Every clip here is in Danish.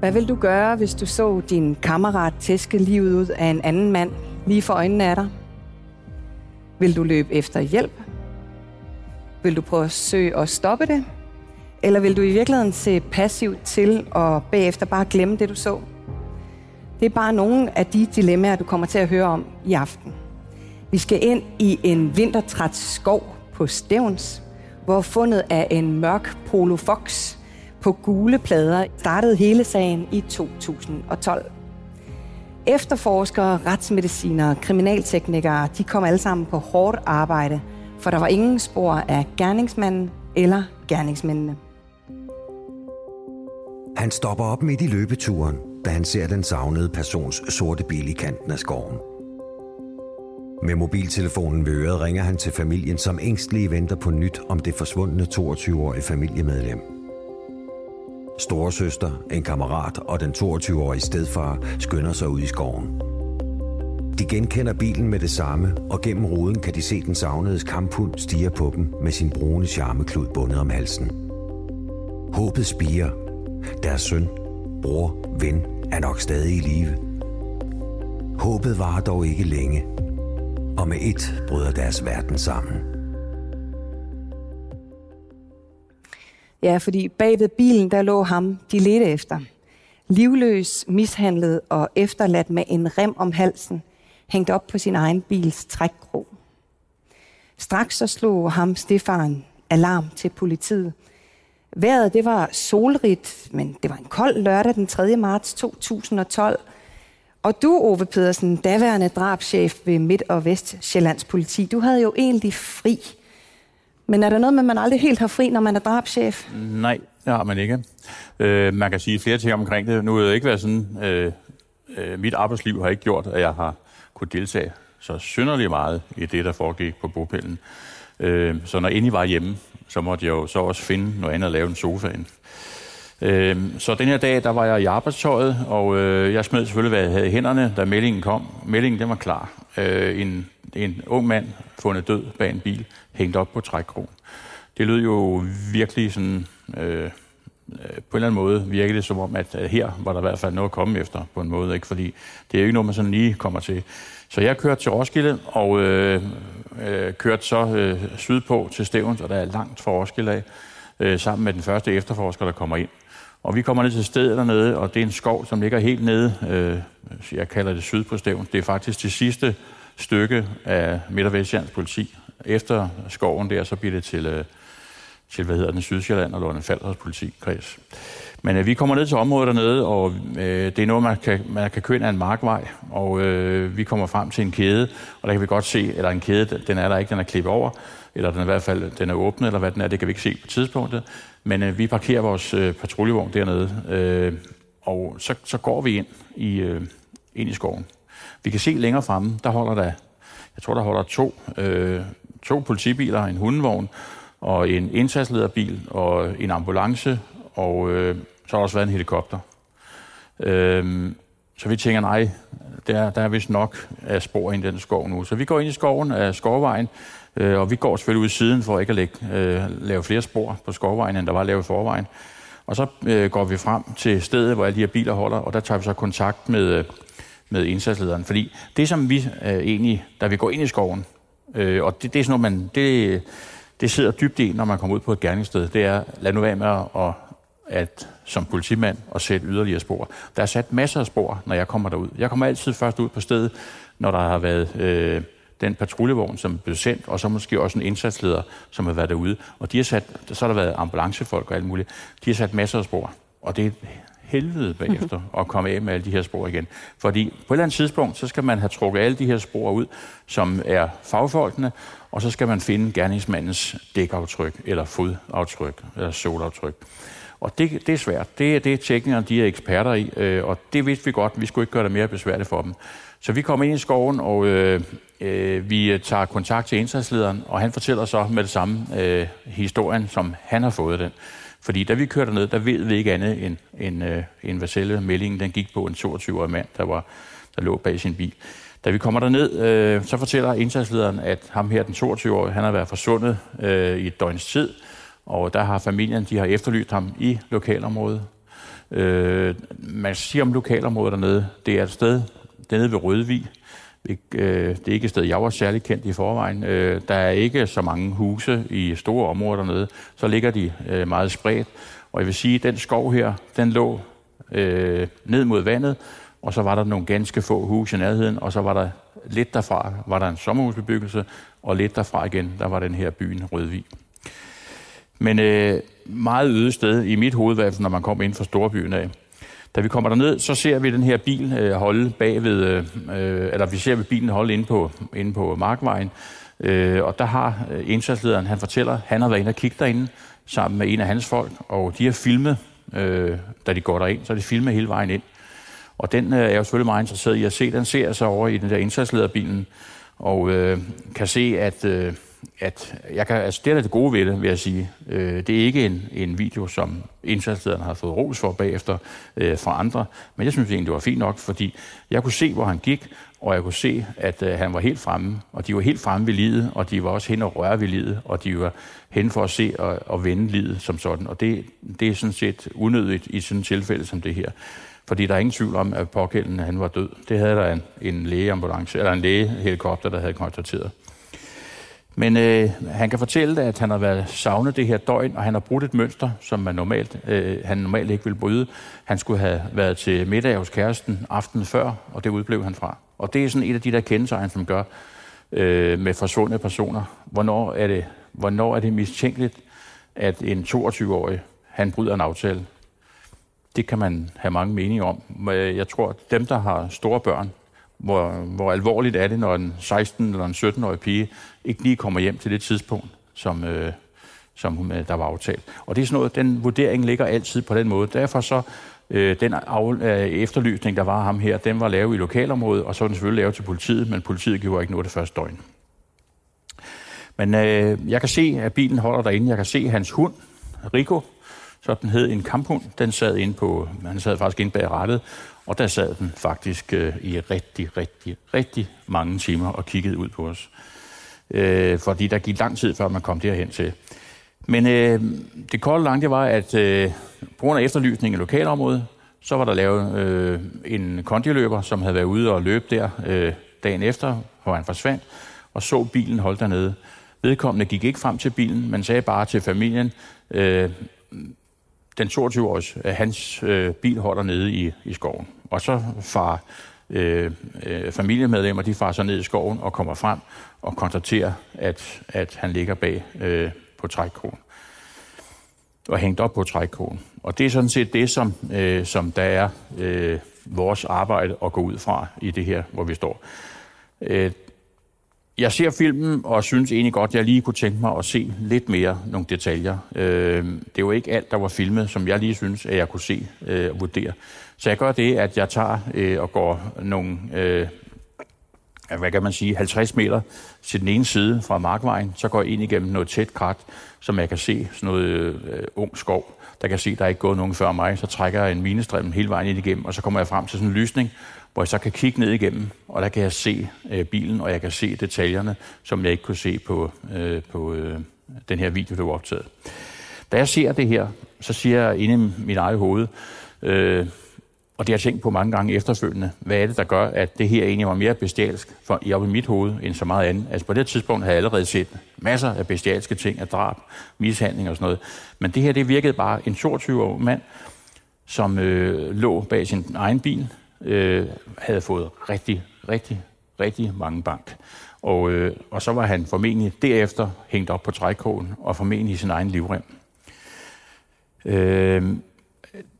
Hvad vil du gøre, hvis du så din kammerat tæske livet ud af en anden mand lige for øjnene af dig? Vil du løbe efter hjælp? Vil du prøve at søge at stoppe det? Eller vil du i virkeligheden se passivt til og bagefter bare glemme det, du så? Det er bare nogle af de dilemmaer, du kommer til at høre om i aften. Vi skal ind i en vintertræt skov på Stævns, hvor fundet af en mørk Polo Fox på gule plader startede hele sagen i 2012. Efterforskere, retsmedicinere, kriminalteknikere, de kom alle sammen på hårdt arbejde, for der var ingen spor af gerningsmanden eller gerningsmændene. Han stopper op midt i løbeturen, da han ser den savnede persons sorte bil i kanten af skoven. Med mobiltelefonen ved øret ringer han til familien, som ængstlige venter på nyt om det forsvundne 22-årige familiemedlem. Storesøster, en kammerat og den 22-årige stedfar skynder sig ud i skoven. De genkender bilen med det samme, og gennem ruden kan de se den savnedes kamphund stige på dem med sin brune charmeklud bundet om halsen. Håbet spiger. Deres søn, bror, ven er nok stadig i live. Håbet var dog ikke længe, og med et bryder deres verden sammen. Ja, fordi bag ved bilen, der lå ham, de ledte efter. Livløs, mishandlet og efterladt med en rem om halsen, hængt op på sin egen bils trækkrog. Straks så slog ham Stefan alarm til politiet. Vejret det var solrigt, men det var en kold lørdag den 3. marts 2012. Og du, Ove Pedersen, daværende drabschef ved Midt- og Vestjyllands politi, du havde jo egentlig fri. Men er der noget med, at man aldrig helt har fri, når man er drabschef? Nej, det har man ikke. Øh, man kan sige flere ting omkring det. Nu vil det ikke være sådan, øh, øh, mit arbejdsliv har ikke gjort, at jeg har kunne deltage så synderlig meget i det, der foregik på bopælen. Øh, så når I var hjemme, så måtte jeg jo så også finde noget andet at lave en sofaen. Øh, så den her dag, der var jeg i arbejdstøjet, og øh, jeg smed selvfølgelig, hvad jeg havde i hænderne, da meldingen kom. Meldingen, den var klar. Øh, en, en ung mand fundet død bag en bil, hængt op på trækkrogen. Det lød jo virkelig sådan... Øh, øh på en eller anden måde virkede det som om, at øh, her var der i hvert fald noget at komme efter på en måde, ikke? fordi det er jo ikke noget, man sådan lige kommer til. Så jeg kørte til Roskilde og øh, øh, kørte så øh, sydpå til Stævns, og der er langt fra Roskilde af, øh, sammen med den første efterforsker, der kommer ind. Og vi kommer ned til stedet dernede, og det er en skov, som ligger helt nede, øh, jeg kalder det syd på Stævns. Det er faktisk det sidste stykke af Midt- og Vestjyllands politi. Efter skoven der, så bliver det til... Øh, til, hvad hedder den, Sydsjælland og Lønne Falders politikreds. Men øh, vi kommer ned til området dernede, og øh, det er noget, man kan, man kan køre ind af en markvej, og øh, vi kommer frem til en kæde, og der kan vi godt se, eller en kæde, den er der ikke, den er klippet over, eller den er i hvert fald den er åbnet, eller hvad den er, det kan vi ikke se på tidspunktet. Men øh, vi parkerer vores øh, patruljevogn dernede, øh, og så, så går vi ind i, øh, ind i skoven. Vi kan se længere fremme, der holder der, jeg tror, der holder to, øh, to politibiler, en hundevogn, og en indsatslederbil og en ambulance, og øh, så har der også været en helikopter. Øh, så vi tænker, nej, der, der er vist nok af spor ind i den skov nu. Så vi går ind i skoven af skovvejen, øh, og vi går selvfølgelig ud siden for ikke at lægge, øh, lave flere spor på skovvejen, end der var lavet i forvejen. Og så øh, går vi frem til stedet, hvor alle de her biler holder, og der tager vi så kontakt med, øh, med indsatslederen. Fordi det, som vi øh, egentlig, da vi går ind i skoven, øh, og det, det er sådan noget, man, det, det sidder dybt i, når man kommer ud på et gerningssted, det er, lad nu være med at, at som politimand at sætte yderligere spor. Der er sat masser af spor, når jeg kommer derud. Jeg kommer altid først ud på stedet, når der har været øh, den patruljevogn, som er blevet sendt, og så måske også en indsatsleder, som har været derude. Og de har sat, så har der været ambulancefolk og alt muligt. De har sat masser af spor. Og det helvede bagefter at komme af med alle de her spor igen. Fordi på et eller andet tidspunkt, så skal man have trukket alle de her spor ud, som er fagfolkene, og så skal man finde gerningsmandens dækaftryk, eller fodaftryk, eller solaftryk. Og det, det er svært. Det, det er teknikerne, de er eksperter i, øh, og det vidste vi godt. Vi skulle ikke gøre det mere besværligt for dem. Så vi kommer ind i skoven, og øh, øh, vi tager kontakt til indsatslederen, og han fortæller så med det samme øh, historien, som han har fået den. Fordi da vi kørte ned, der ved vi ikke andet end, end, øh, end hvad selve meldingen den gik på en 22-årig mand, der, var, der lå bag sin bil. Da vi kommer derned, øh, så fortæller indsatslederen, at ham her, den 22-årige, han har været forsvundet øh, i et døgns tid, og der har familien, de har efterlyst ham i lokalområdet. Øh, man siger om lokalområdet dernede, det er et sted, dernede ved Rødvig, Øh, det er ikke et sted, jeg var særlig kendt i forvejen. Øh, der er ikke så mange huse i store områder dernede. Så ligger de øh, meget spredt. Og jeg vil sige, at den skov her, den lå øh, ned mod vandet, og så var der nogle ganske få huse i nærheden, og så var der lidt derfra, var der en sommerhusbebyggelse, og lidt derfra igen, der var den her byen Rødvig. Men øh, meget øde sted i mit hoved, når man kom ind fra storbyen af. Da vi kommer derned, så ser vi den her bil øh, holde bagved, øh, øh eller vi ser vi bilen holde inde på, inde på Markvejen, øh, og der har øh, indsatslederen, han fortæller, han har været inde og kigge derinde sammen med en af hans folk, og de har filmet, øh, da de går derind, så de filmet hele vejen ind. Og den øh, er jeg selvfølgelig meget interesseret i at se. Den ser jeg så over i den der indsatslederbilen, og øh, kan se, at, øh, at jeg kan, altså, det er det gode ved det, vil jeg sige. Øh, det er ikke en, en video, som indsatslederen har fået ros for bagefter øh, fra andre, men jeg synes egentlig, det var fint nok, fordi jeg kunne se, hvor han gik, og jeg kunne se, at øh, han var helt fremme, og de var helt fremme ved livet, og de var også hen og røre ved livet, og de var hen for at se og, og vende livet som sådan, og det, det er sådan set unødigt i sådan et tilfælde som det her. Fordi der er ingen tvivl om, at pågældende han var død. Det havde der en, en lægeambulance, eller en lægehelikopter, der havde konstateret. Men øh, han kan fortælle, at han har været savnet det her døgn, og han har brudt et mønster, som man normalt, øh, han normalt ikke ville bryde. Han skulle have været til middag hos kæresten aftenen før, og det udblev han fra. Og det er sådan et af de der kendetegn, som gør øh, med forsvundne personer. Hvornår er, det, hvornår er det mistænkeligt, at en 22-årig han bryder en aftale? Det kan man have mange meninger om. Jeg tror, at dem, der har store børn, hvor, hvor alvorligt er det, når en 16- eller en 17-årig pige ikke lige kommer hjem til det tidspunkt, som, øh, som hun, øh, der var aftalt. Og det er sådan noget, den vurdering ligger altid på den måde. Derfor så, øh, den af, øh, efterlysning, der var ham her, den var lavet i lokalområdet, og så var den selvfølgelig lavet til politiet, men politiet gjorde ikke noget det første døgn. Men øh, jeg kan se, at bilen holder derinde. Jeg kan se hans hund, Rico, så den hed en kamphund. Den sad inde på, han sad faktisk inde bag rattet, og der sad den faktisk øh, i rigtig, rigtig, rigtig mange timer og kiggede ud på os. Øh, fordi der gik lang tid, før man kom derhen til. Men øh, det kolde langt, det var, at øh, på grund af efterlysning i lokalområdet, så var der lavet øh, en kondiløber, som havde været ude og løbe der øh, dagen efter, hvor han forsvandt, og så bilen holdt dernede. Vedkommende gik ikke frem til bilen, men sagde bare til familien, øh, den 22-års, øh, hans øh, bil holder nede i, i skoven. Og så far øh, øh, familiemedlemmer, de farer så ned i skoven og kommer frem og konstaterer, at, at han ligger bag øh, på trækkronen og hængt op på trækkronen. Og det er sådan set det, som, øh, som der er øh, vores arbejde at gå ud fra i det her, hvor vi står. Øh, jeg ser filmen og synes egentlig godt, at jeg lige kunne tænke mig at se lidt mere nogle detaljer. Øh, det var ikke alt, der var filmet, som jeg lige synes, at jeg kunne se øh, og vurdere. Så jeg gør det, at jeg tager øh, og går nogle, øh, hvad kan man sige, 50 meter til den ene side fra markvejen. Så går jeg ind igennem noget tæt krat, som jeg kan se sådan noget øh, ung skov. Der kan se, at der er ikke gået nogen før mig. Så trækker jeg en minestrøm hele vejen ind igennem, og så kommer jeg frem til sådan en lysning, hvor jeg så kan kigge ned igennem, og der kan jeg se øh, bilen, og jeg kan se detaljerne, som jeg ikke kunne se på, øh, på øh, den her video, der var optaget. Da jeg ser det her, så siger jeg inde i mit eget hoved, øh, og det har jeg tænkt på mange gange efterfølgende, hvad er det, der gør, at det her egentlig var mere bestialsk for, i op i mit hoved, end så meget andet. Altså på det tidspunkt havde jeg allerede set masser af bestialske ting, af drab, mishandling og sådan noget. Men det her, det virkede bare en 22-årig mand, som øh, lå bag sin egen bil, øh, havde fået rigtig, rigtig, rigtig mange bank. Og, øh, og så var han formentlig derefter hængt op på trækålen og formentlig i sin egen livrem. Øh,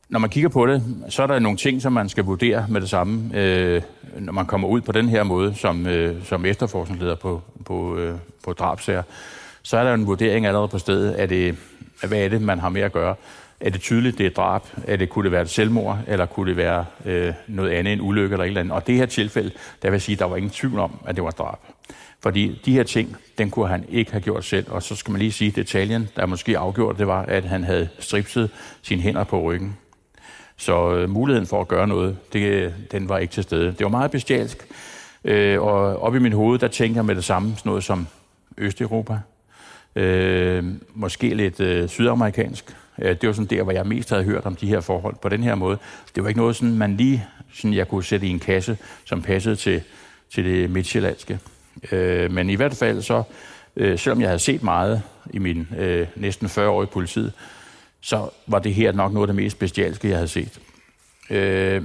når man kigger på det, så er der nogle ting, som man skal vurdere med det samme, øh, når man kommer ud på den her måde som, øh, som efterforskningsleder på, på, øh, på drabsager. Så er der en vurdering allerede på stedet, at det, hvad er det, man har med at gøre. Er det tydeligt, det er drab? Er det, kunne det være et selvmord? Eller kunne det være øh, noget andet, en ulykke eller et eller andet? Og det her tilfælde, der vil jeg sige, der var ingen tvivl om, at det var drab. Fordi de her ting, den kunne han ikke have gjort selv. Og så skal man lige sige, at detaljen, der måske afgjort, det var, at han havde stripset sine hænder på ryggen. Så øh, muligheden for at gøre noget, det, den var ikke til stede. Det var meget bestialsk. Øh, og op i mit hoved, der tænker jeg med det samme, sådan noget som Østeuropa. Øh, måske lidt øh, sydamerikansk Øh, det var sådan der, hvor jeg mest havde hørt om de her forhold på den her måde. Det var ikke noget, sådan, man lige sådan, jeg kunne sætte i en kasse, som passede til, til det midtjyllandske. Øh, men i hvert fald så, øh, selvom jeg havde set meget i min øh, næsten 40 år i politiet, så var det her nok noget af det mest bestialske, jeg havde set. Øh,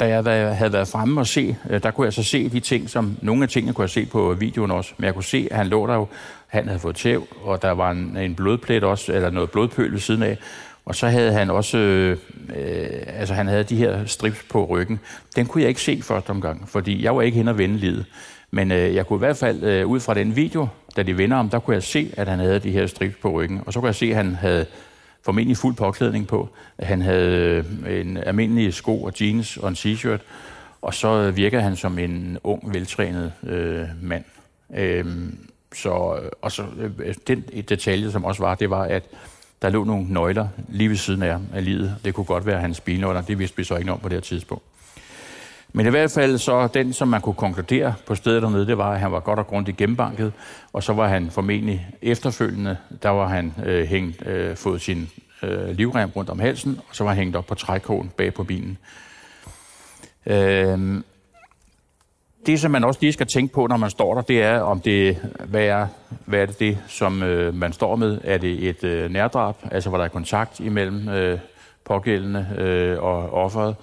da jeg havde været fremme og se, øh, der kunne jeg så se de ting, som nogle af tingene kunne jeg se på videoen også, men jeg kunne se, at han lå der jo, han havde fået tæv, og der var en, en blodplet også, eller noget blodpøl ved siden af, og så havde han også, øh, øh, altså han havde de her strips på ryggen. Den kunne jeg ikke se første omgang, fordi jeg var ikke hen og vende livet. Men øh, jeg kunne i hvert fald, øh, ud fra den video, da de vender om, der kunne jeg se, at han havde de her strips på ryggen. Og så kunne jeg se, at han havde formentlig fuld påklædning på. At han havde øh, en almindelig sko og jeans og en t-shirt. Og så virker han som en ung, veltrænet øh, mand. Øhm, så, øh, og så øh, den detalje, som også var, det var, at der lå nogle nøgler lige ved siden af, af livet. Det kunne godt være hans bilnøgler. Det vidste vi så ikke om på det her tidspunkt. Men i hvert fald så den, som man kunne konkludere på stedet dernede, det var, at han var godt og grundigt gennembanket, og så var han formentlig efterfølgende, der var han øh, hængt, øh, fået sin øh, livrem rundt om halsen, og så var han hængt op på trækrogen bag på bilen. Øh, det, som man også lige skal tænke på, når man står der, det er, om det, hvad er, hvad er det, det som øh, man står med? Er det et øh, nærdrab, altså hvor der er kontakt imellem øh, pågældende øh, og offeret?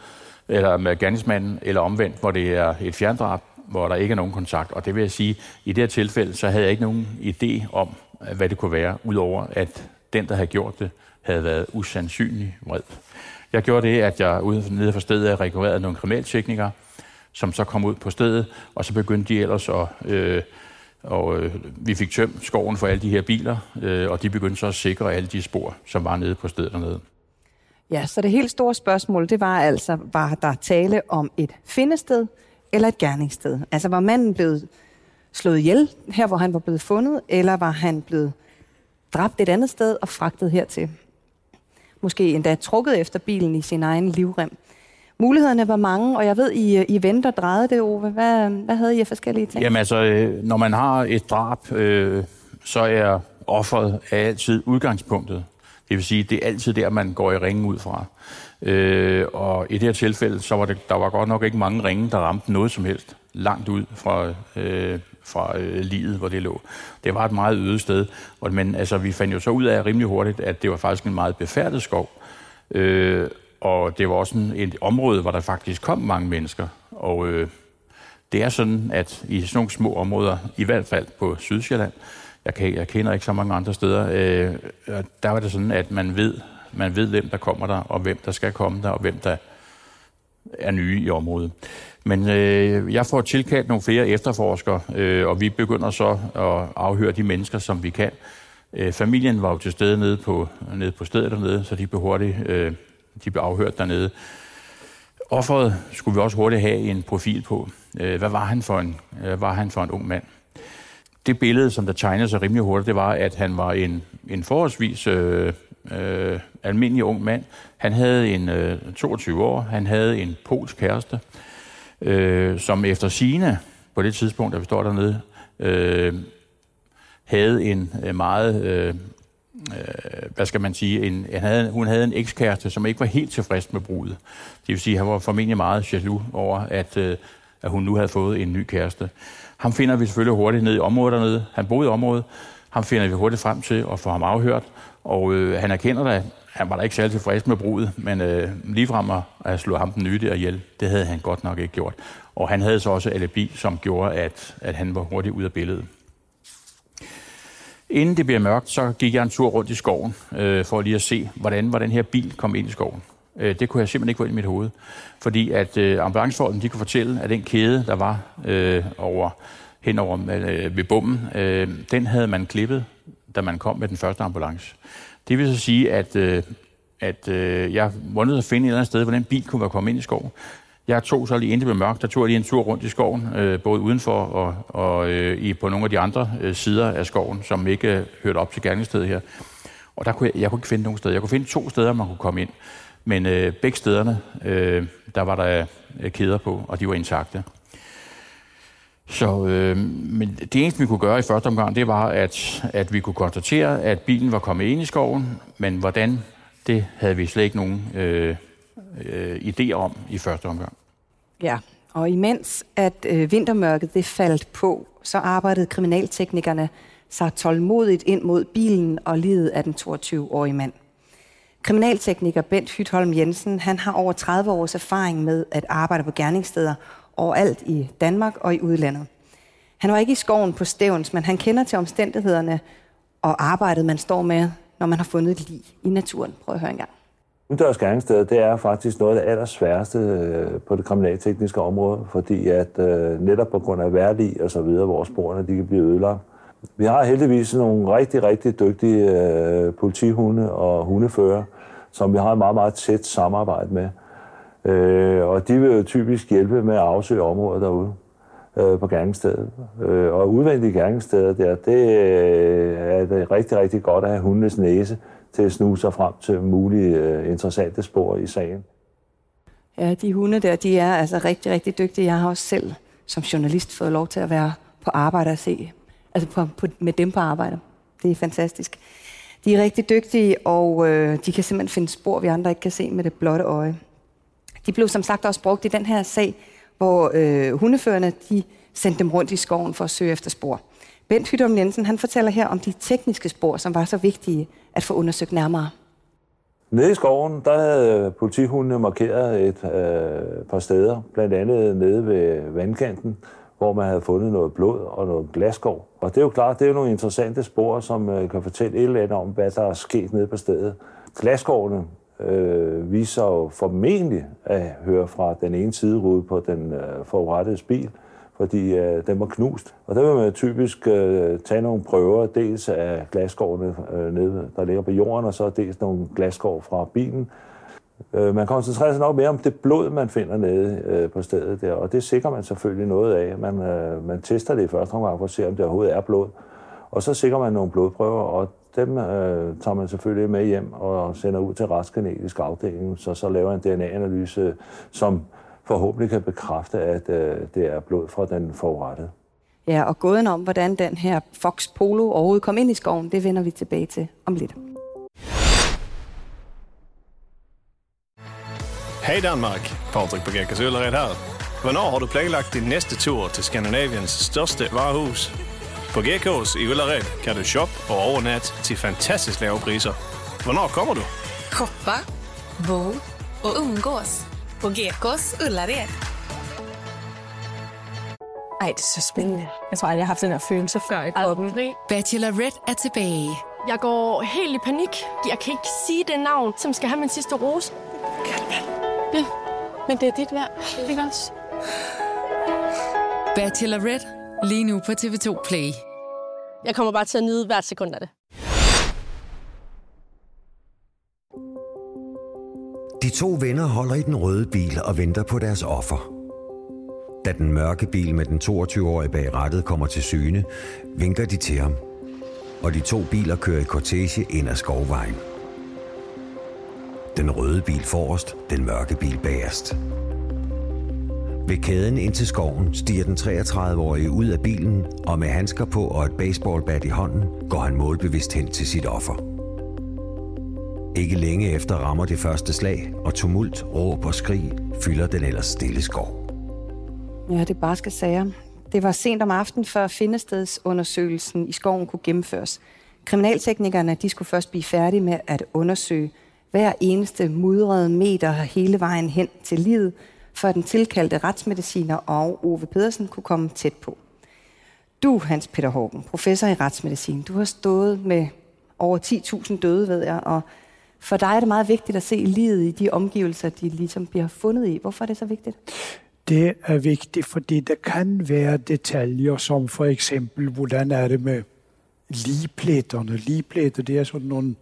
Eller med gerningsmanden, eller omvendt, hvor det er et fjerndrab, hvor der ikke er nogen kontakt. Og det vil jeg sige, i det her tilfælde, så havde jeg ikke nogen idé om, hvad det kunne være, udover at den, der havde gjort det, havde været usandsynlig vred. Jeg gjorde det, at jeg ude nede for stedet rekvirerede nogle kriminalteknikere, som så kom ud på stedet, og så begyndte de ellers at... Øh, og øh, vi fik tømt skoven for alle de her biler, øh, og de begyndte så at sikre alle de spor, som var nede på stedet dernede. Ja, så det helt store spørgsmål, det var altså, var der tale om et findested eller et gerningssted? Altså var manden blevet slået ihjel her, hvor han var blevet fundet, eller var han blevet dræbt et andet sted og fragtet hertil? Måske endda trukket efter bilen i sin egen livrem. Mulighederne var mange, og jeg ved, I, I venter drejede det, Ove. Hvad, hvad havde I af forskellige ting? Jamen altså, øh, når man har et drab, øh, så er offeret altid udgangspunktet. Det vil sige, det er altid der, man går i ringen ud fra. Øh, og i det her tilfælde, så var det, der var godt nok ikke mange ringe, der ramte noget som helst langt ud fra, øh, fra øh, livet, hvor det lå. Det var et meget øde sted, og, men altså, vi fandt jo så ud af rimelig hurtigt, at det var faktisk en meget befærdet skov. Øh, og det var også en, et område, hvor der faktisk kom mange mennesker. Og øh, det er sådan, at i sådan nogle små områder, i hvert fald på Sydsjælland, jeg, kan, jeg kender ikke så mange andre steder, øh, der var det sådan, at man ved, man ved, hvem der kommer der, og hvem der skal komme der, og hvem der er nye i området. Men øh, jeg får tilkaldt nogle flere efterforskere, øh, og vi begynder så at afhøre de mennesker, som vi kan. Øh, familien var jo til stede nede på, nede på stedet dernede, så de blev hurtigt øh, de blev afhørt dernede. Offeret skulle vi også hurtigt have en profil på. Øh, hvad var han for en, øh, var han for en ung mand? Det billede, som der tegnede sig rimelig hurtigt, det var, at han var en, en forholdsvis øh, øh, almindelig ung mand. Han havde en øh, 22 år, han havde en polsk kæreste, øh, som efter sine på det tidspunkt, da vi står dernede, øh, havde en øh, meget, øh, øh, hvad skal man sige, en, han havde, hun havde en ekskæreste, som ikke var helt tilfreds med brudet. Det vil sige, at han var formentlig meget jaloux over, at, øh, at hun nu havde fået en ny kæreste. Ham finder vi selvfølgelig hurtigt ned i området dernede. Han boede i området. Ham finder vi hurtigt frem til at få ham afhørt. Og øh, han erkender da, han var da ikke særlig tilfreds med brudet, men øh, ligefrem at, at slå ham den nye der ihjel, det havde han godt nok ikke gjort. Og han havde så også alibi, som gjorde, at, at han var hurtigt ud af billedet. Inden det bliver mørkt, så gik jeg en tur rundt i skoven, øh, for lige at se, hvordan var den her bil kom ind i skoven. Øh, det kunne jeg simpelthen ikke få ind i mit hoved. Fordi at øh, ambulancefolkene, de kunne fortælle, at den kæde, der var øh, over, hen over øh, ved bommen, øh, den havde man klippet, da man kom med den første ambulance. Det vil så sige, at, øh, at øh, jeg var nødt til at finde et eller andet sted, hvor den bil kunne være kommet ind i skoven. Jeg tog så lige ind det blev mørkt, der tog jeg lige en tur rundt i skoven, øh, både udenfor og, og øh, i, på nogle af de andre øh, sider af skoven, som ikke øh, hørte op til gerningsstedet her. Og der kunne jeg, jeg kunne ikke finde nogen steder. Jeg kunne finde to steder, man kunne komme ind. Men øh, begge stederne, øh, der var der øh, kæder på, og de var intakte. Så øh, men det eneste, vi kunne gøre i første omgang, det var, at, at vi kunne konstatere, at bilen var kommet ind i skoven, men hvordan Det havde vi slet ikke nogen øh, øh, idé om i første omgang. Ja, og imens at øh, vintermørket det faldt på, så arbejdede kriminalteknikerne sig tålmodigt ind mod bilen og livet af den 22-årige mand. Kriminaltekniker Bent Hytholm Jensen han har over 30 års erfaring med at arbejde på gerningssteder overalt i Danmark og i udlandet. Han var ikke i skoven på Stævns, men han kender til omstændighederne og arbejdet, man står med, når man har fundet et lig i naturen. Prøv at høre en gang. Udendørs gerningssteder, det er faktisk noget af det allersværeste øh, på det kriminaltekniske område, fordi at øh, netop på grund af værdi og så videre, hvor sporene de kan blive ødelagt. Vi har heldigvis nogle rigtig, rigtig dygtige øh, politihunde og hundefører, som vi har et meget, meget tæt samarbejde med. Øh, og de vil jo typisk hjælpe med at afsøge områder derude øh, på gerningsstedet. Øh, og udvendige gerningssteder der, det øh, er det rigtig, rigtig godt at have hundenes næse til at snuse sig frem til mulige øh, interessante spor i sagen. Ja, de hunde der, de er altså rigtig, rigtig dygtige. Jeg har også selv som journalist fået lov til at være på arbejde og se, altså på, på, med dem på arbejde. Det er fantastisk. De er rigtig dygtige, og øh, de kan simpelthen finde spor, vi andre ikke kan se med det blotte øje. De blev som sagt også brugt i den her sag, hvor øh, hundeførerne de sendte dem rundt i skoven for at søge efter spor. Bent Hydom Jensen han fortæller her om de tekniske spor, som var så vigtige at få undersøgt nærmere. Nede i skoven, der havde politihundene markeret et øh, par steder, blandt andet nede ved vandkanten, hvor man havde fundet noget blod og noget glasgård. Og det er jo klart, det er jo nogle interessante spor, som øh, kan fortælle et eller andet om, hvad der er sket nede på stedet. Glasgårdene øh, viser jo formentlig at høre fra den ene siderude på den øh, forurettede bil, fordi øh, den var knust. Og der vil man typisk øh, tage nogle prøver, dels af glasgårdene øh, nede, der ligger på jorden, og så dels nogle glasgård fra bilen. Øh, man koncentrerer sig nok mere om det blod, man finder nede øh, på stedet der, og det sikrer man selvfølgelig noget af. Man, øh, man tester det i første omgang for at se, om det overhovedet er blod. Og så sikrer man nogle blodprøver, og dem øh, tager man selvfølgelig med hjem og sender ud til retsgenetisk afdeling, så så laver en DNA-analyse, som forhåbentlig kan bekræfte, at øh, det er blod fra den forurettede. Ja, og gåden om, hvordan den her Fox Polo overhovedet kom ind i skoven, det vender vi tilbage til om lidt. Hej Danmark, Patrik på Gekkas Øllered her. Hvornår har du planlagt din næste tur til Skandinaviens største varehus? På GK's i Ullared kan du shoppe og overnatte til fantastisk lave priser. Hvornår kommer du? Shoppa, bo och umgås på GKs Ullared. Ej, det er så spændende. Jeg tror aldrig, jeg har haft den her følelse før i kroppen. Bachelorette er tilbage. Jeg går helt i panik. Jeg kan ikke sige det navn, som skal have min sidste rose. Ja, men det er dit værd. Ikke også? Bachelorette lige nu på TV2 Play. Jeg kommer bare til at nyde hvert sekund af det. De to venner holder i den røde bil og venter på deres offer. Da den mørke bil med den 22-årige bag rattet kommer til syne, vinker de til ham. Og de to biler kører i kortege ind ad skovvejen. Den røde bil forrest, den mørke bil bagerst. Ved kæden ind til skoven stiger den 33-årige ud af bilen, og med handsker på og et baseballbat i hånden, går han målbevidst hen til sit offer. Ikke længe efter rammer det første slag, og tumult, råb og skrig fylder den ellers stille skov. Ja, det er barske sager. Det var sent om aftenen, før findestedsundersøgelsen i skoven kunne gennemføres. Kriminalteknikerne de skulle først blive færdige med at undersøge hver eneste mudrede meter hele vejen hen til livet, før den tilkaldte retsmediciner og Ove Pedersen kunne komme tæt på. Du, Hans Peter Hågen, professor i retsmedicin, du har stået med over 10.000 døde, ved jeg, og for dig er det meget vigtigt at se livet i de omgivelser, de ligesom bliver fundet i. Hvorfor er det så vigtigt? Det er vigtigt, fordi der kan være detaljer, som for eksempel, hvordan er det med ligepletterne. Ligepletter, det er sådan nogle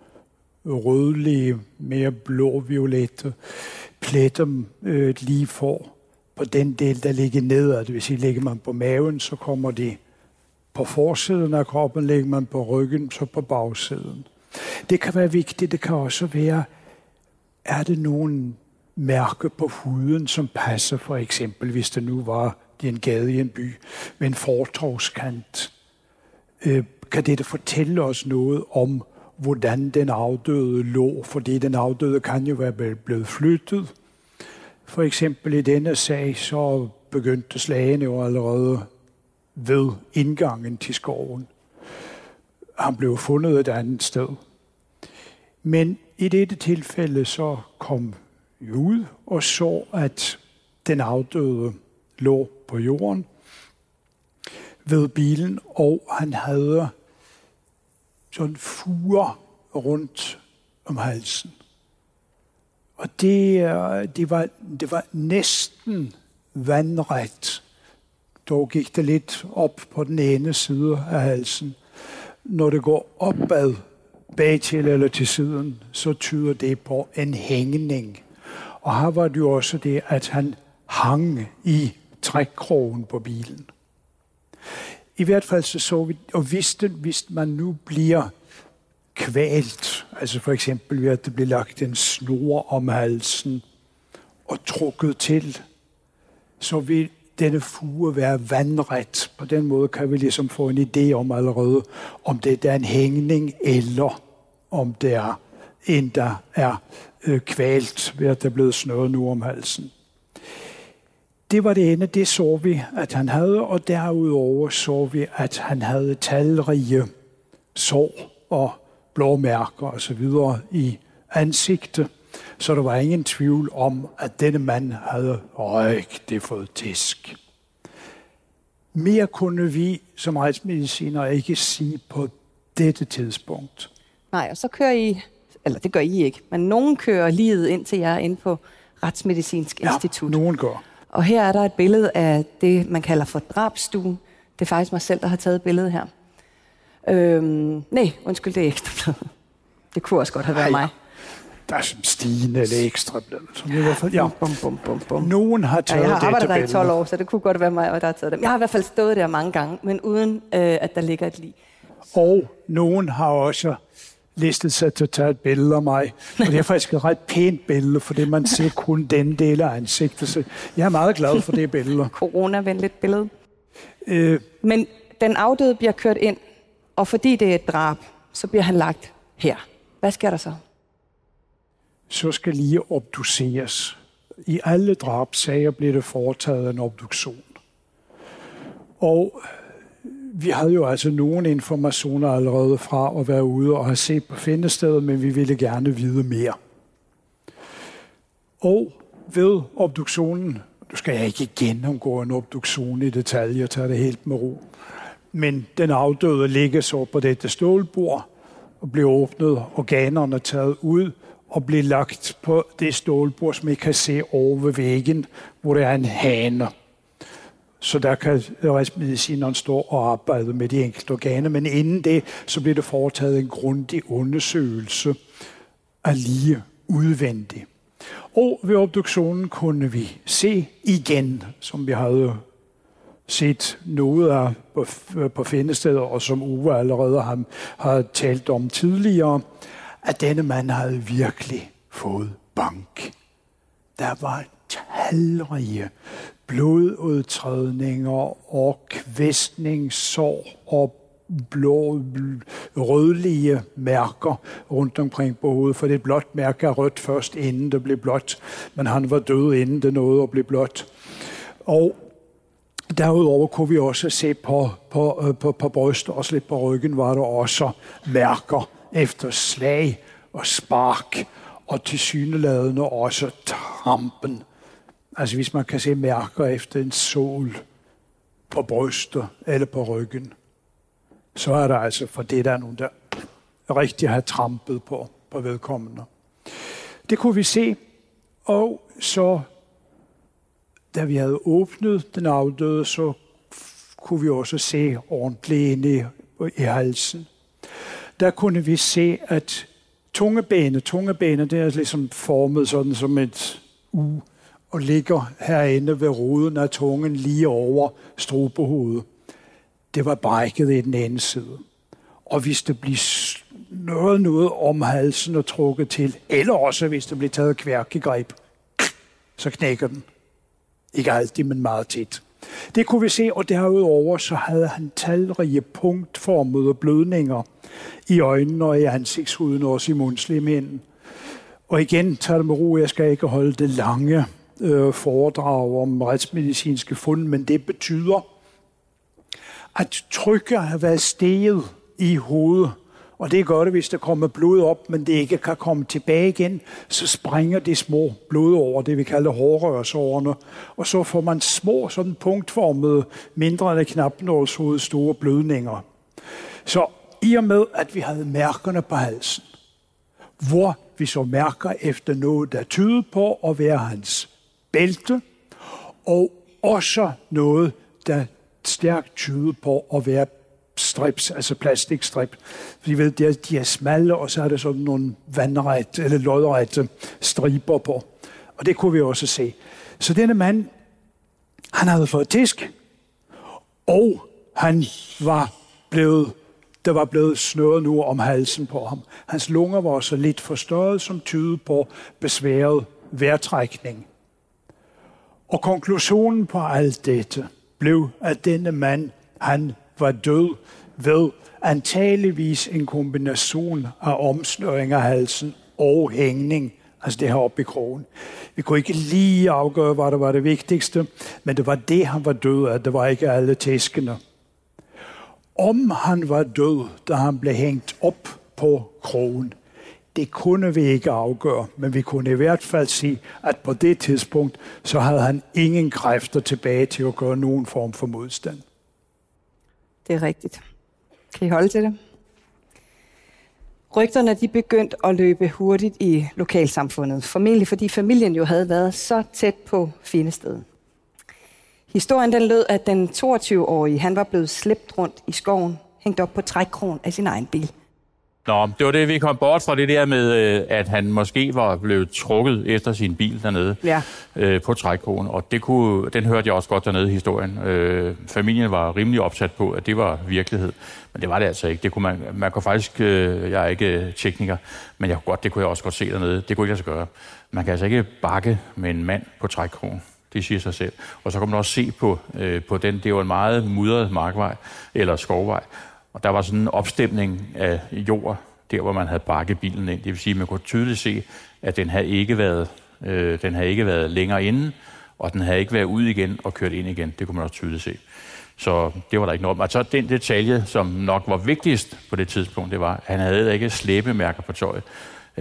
rødlige, mere blå-violette pletter, øh, lige får på den del, der ligger nedad. Det vil sige, ligger man på maven, så kommer de på forsiden af kroppen, ligger man på ryggen, så på bagsiden. Det kan være vigtigt, det kan også være, er det nogen mærke på huden, som passer for eksempel, hvis det nu var i en gade i en by med en fortorvskant. Øh, kan det fortælle os noget om hvordan den afdøde lå, fordi den afdøde kan jo være blevet flyttet. For eksempel i denne sag, så begyndte slagene jo allerede ved indgangen til skoven. Han blev fundet et andet sted. Men i dette tilfælde så kom vi ud og så, at den afdøde lå på jorden ved bilen, og han havde sådan fuger rundt om halsen. Og det, øh, det, var, det var næsten vandret. Dog gik det lidt op på den ene side af halsen. Når det går opad, bag til eller til siden, så tyder det på en hængning. Og her var det jo også det, at han hang i trækkrogen på bilen. I hvert fald så så vi, og vidste, hvis man nu bliver kvalt, altså for eksempel ved at det bliver lagt en snor om halsen og trukket til, så vil denne fuge være vandret. På den måde kan vi ligesom få en idé om allerede, om det er en hængning, eller om det er en, der er øh, kvalt ved at det er blevet snøret nu om halsen. Det var det ene, det så vi, at han havde, og derudover så vi, at han havde talrige sår og blåmærker osv. i ansigtet. Så der var ingen tvivl om, at denne mand havde det fået tisk. Mere kunne vi som retsmediciner ikke sige på dette tidspunkt. Nej, og så kører I, eller det gør I ikke, men nogen kører livet ind til jer ind på Retsmedicinsk ja, Institut. nogen gør. Og her er der et billede af det, man kalder for drabstuen. Det er faktisk mig selv, der har taget billedet her. Øhm, nej, undskyld, det er ekstra Det kunne også godt have været Ej, mig. Der er som stigende eller ekstra blad. Som i hvert fald, ja. Bum, bum, bum, bum. Nogen har taget ja, jeg har arbejdet der i 12 år, så det kunne godt være mig, der har taget dem. Jeg har i hvert fald stået der mange gange, men uden øh, at der ligger et lig. Og nogen har også listet sig til at tage et billede af mig. Og det er faktisk et ret pænt billede, fordi man ser kun den del af ansigtet. Så jeg er meget glad for det billede. Corona-venligt billede. Øh, Men den afdøde bliver kørt ind, og fordi det er et drab, så bliver han lagt her. Hvad sker der så? Så skal lige obduceres. I alle drabsager bliver det foretaget en obduktion. Og vi havde jo altså nogle informationer allerede fra at være ude og have set på findestedet, men vi ville gerne vide mere. Og ved obduktionen, nu skal jeg ikke gennemgå en obduktion i detaljer, jeg det helt med ro, men den afdøde ligger så på dette stålbord og blev åbnet, organerne taget ud og blev lagt på det stålbord, som I kan se over ved væggen, hvor der er en hane. Så der kan retsmedicineren stå og arbejde med de enkelte organer, men inden det, så bliver det foretaget en grundig undersøgelse af lige udvendigt. Og ved obduktionen kunne vi se igen, som vi havde set noget af på, på findestedet, og som Uwe allerede har, har talt om tidligere, at denne mand havde virkelig fået bank. Der var talrige blodudtrædninger og kvæstningssår og blå, rødlige mærker rundt omkring på hovedet, for det blåt mærke er rødt først, inden det blev blåt, men han var død, inden det nåede at blive blåt. Og derudover kunne vi også se på, på, øh, på, på brystet og lidt på ryggen, var der også mærker efter slag og spark, og til syneladende også trampen Altså hvis man kan se mærker efter en sol på bryster eller på ryggen, så er der altså for det, der er nogen, der rigtig har trampet på, på vedkommende. Det kunne vi se, og så da vi havde åbnet den afdøde, så kunne vi også se ordentligt ind i, i halsen. Der kunne vi se, at tungebenet, tungebenet, det er ligesom formet sådan som et U og ligger herinde ved roden af tungen lige over strubehovedet. Det var brækket i den ene side. Og hvis det blev noget, noget om halsen og trukket til, eller også hvis det blev taget kværkegreb, så knækker den. Ikke altid, men meget tit. Det kunne vi se, og derudover så havde han talrige punktformede blødninger i øjnene og i ansigtshuden og også i mundslimhinden. Og igen, tag det med ro, jeg skal ikke holde det lange øh, foredrag om retsmedicinske fund, men det betyder, at trykket har været steget i hovedet. Og det er godt, hvis der kommer blod op, men det ikke kan komme tilbage igen, så springer de små blod over det vi kalder hårrørsårene. Og så får man små, sådan punktformede, mindre end knapnålshoved, store blødninger. Så i og med, at vi havde mærkerne på halsen, hvor vi så mærker efter noget, der tyder på at være hans bælte, og også noget, der stærkt tyder på at være strips, altså plastikstrip. Fordi ved, de er, de er smalle, og så er der sådan nogle vandret eller lodrette striber på. Og det kunne vi også se. Så denne mand, han havde fået tisk, og han var blevet, der var blevet snøret nu om halsen på ham. Hans lunger var så lidt forstørret, som tydede på besværet vejrtrækning. Og konklusionen på alt dette blev, at denne mand, han var død ved antageligvis en kombination af omsnøring af halsen og hængning, altså det her oppe i krogen. Vi kunne ikke lige afgøre, hvad der var det vigtigste, men det var det, han var død af. Det var ikke alle tæskene. Om han var død, da han blev hængt op på krogen, det kunne vi ikke afgøre, men vi kunne i hvert fald sige, at på det tidspunkt, så havde han ingen kræfter tilbage til at gøre nogen form for modstand. Det er rigtigt. Kan I holde til det? Rygterne de begyndte at løbe hurtigt i lokalsamfundet, formentlig fordi familien jo havde været så tæt på findestedet. Historien den lød, at den 22-årige han var blevet slæbt rundt i skoven, hængt op på trækkrogen af sin egen bil – Nå, det var det, vi kom bort fra det der med, øh, at han måske var blevet trukket efter sin bil dernede ja. øh, på trækkrogen, og det kunne, den hørte jeg også godt dernede i historien. Øh, familien var rimelig opsat på, at det var virkelighed, men det var det altså ikke. Det kunne man, man kunne faktisk, øh, jeg er ikke tekniker, men jeg kunne godt, det kunne jeg også godt se dernede. Det kunne ikke lade sig gøre. Man kan altså ikke bakke med en mand på trækkrogen. Det siger sig selv. Og så kan man også se på, øh, på den, det var en meget mudret markvej, eller skovvej, og der var sådan en opstemning af jord, der hvor man havde bakket bilen ind. Det vil sige, at man kunne tydeligt se, at den havde ikke været, øh, den havde ikke været længere inde, og den havde ikke været ud igen og kørt ind igen. Det kunne man også tydeligt se. Så det var der ikke noget om. Og så den detalje, som nok var vigtigst på det tidspunkt, det var, at han havde ikke slæbemærker på tøjet.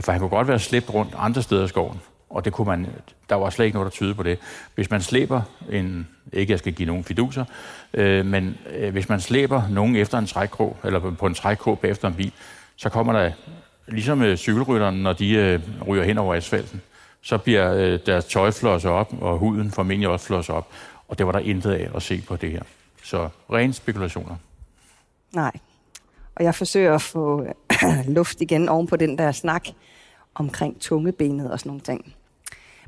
For han kunne godt være slæbt rundt andre steder i skoven. Og det kunne man, der var slet ikke noget, der tyder på det. Hvis man slæber en, ikke jeg skal give nogen fiduser, øh, men øh, hvis man slæber nogen efter en trækkrog, eller på en trækkrog bagefter en bil, så kommer der, ligesom øh, cykelrytterne, når de øh, ryger hen over asfalten, så bliver øh, deres tøj flosset op, og huden formentlig også flosset op. Og det var der intet af at se på det her. Så rene spekulationer. Nej. Og jeg forsøger at få luft igen oven på den der snak omkring tungebenet og sådan nogle ting.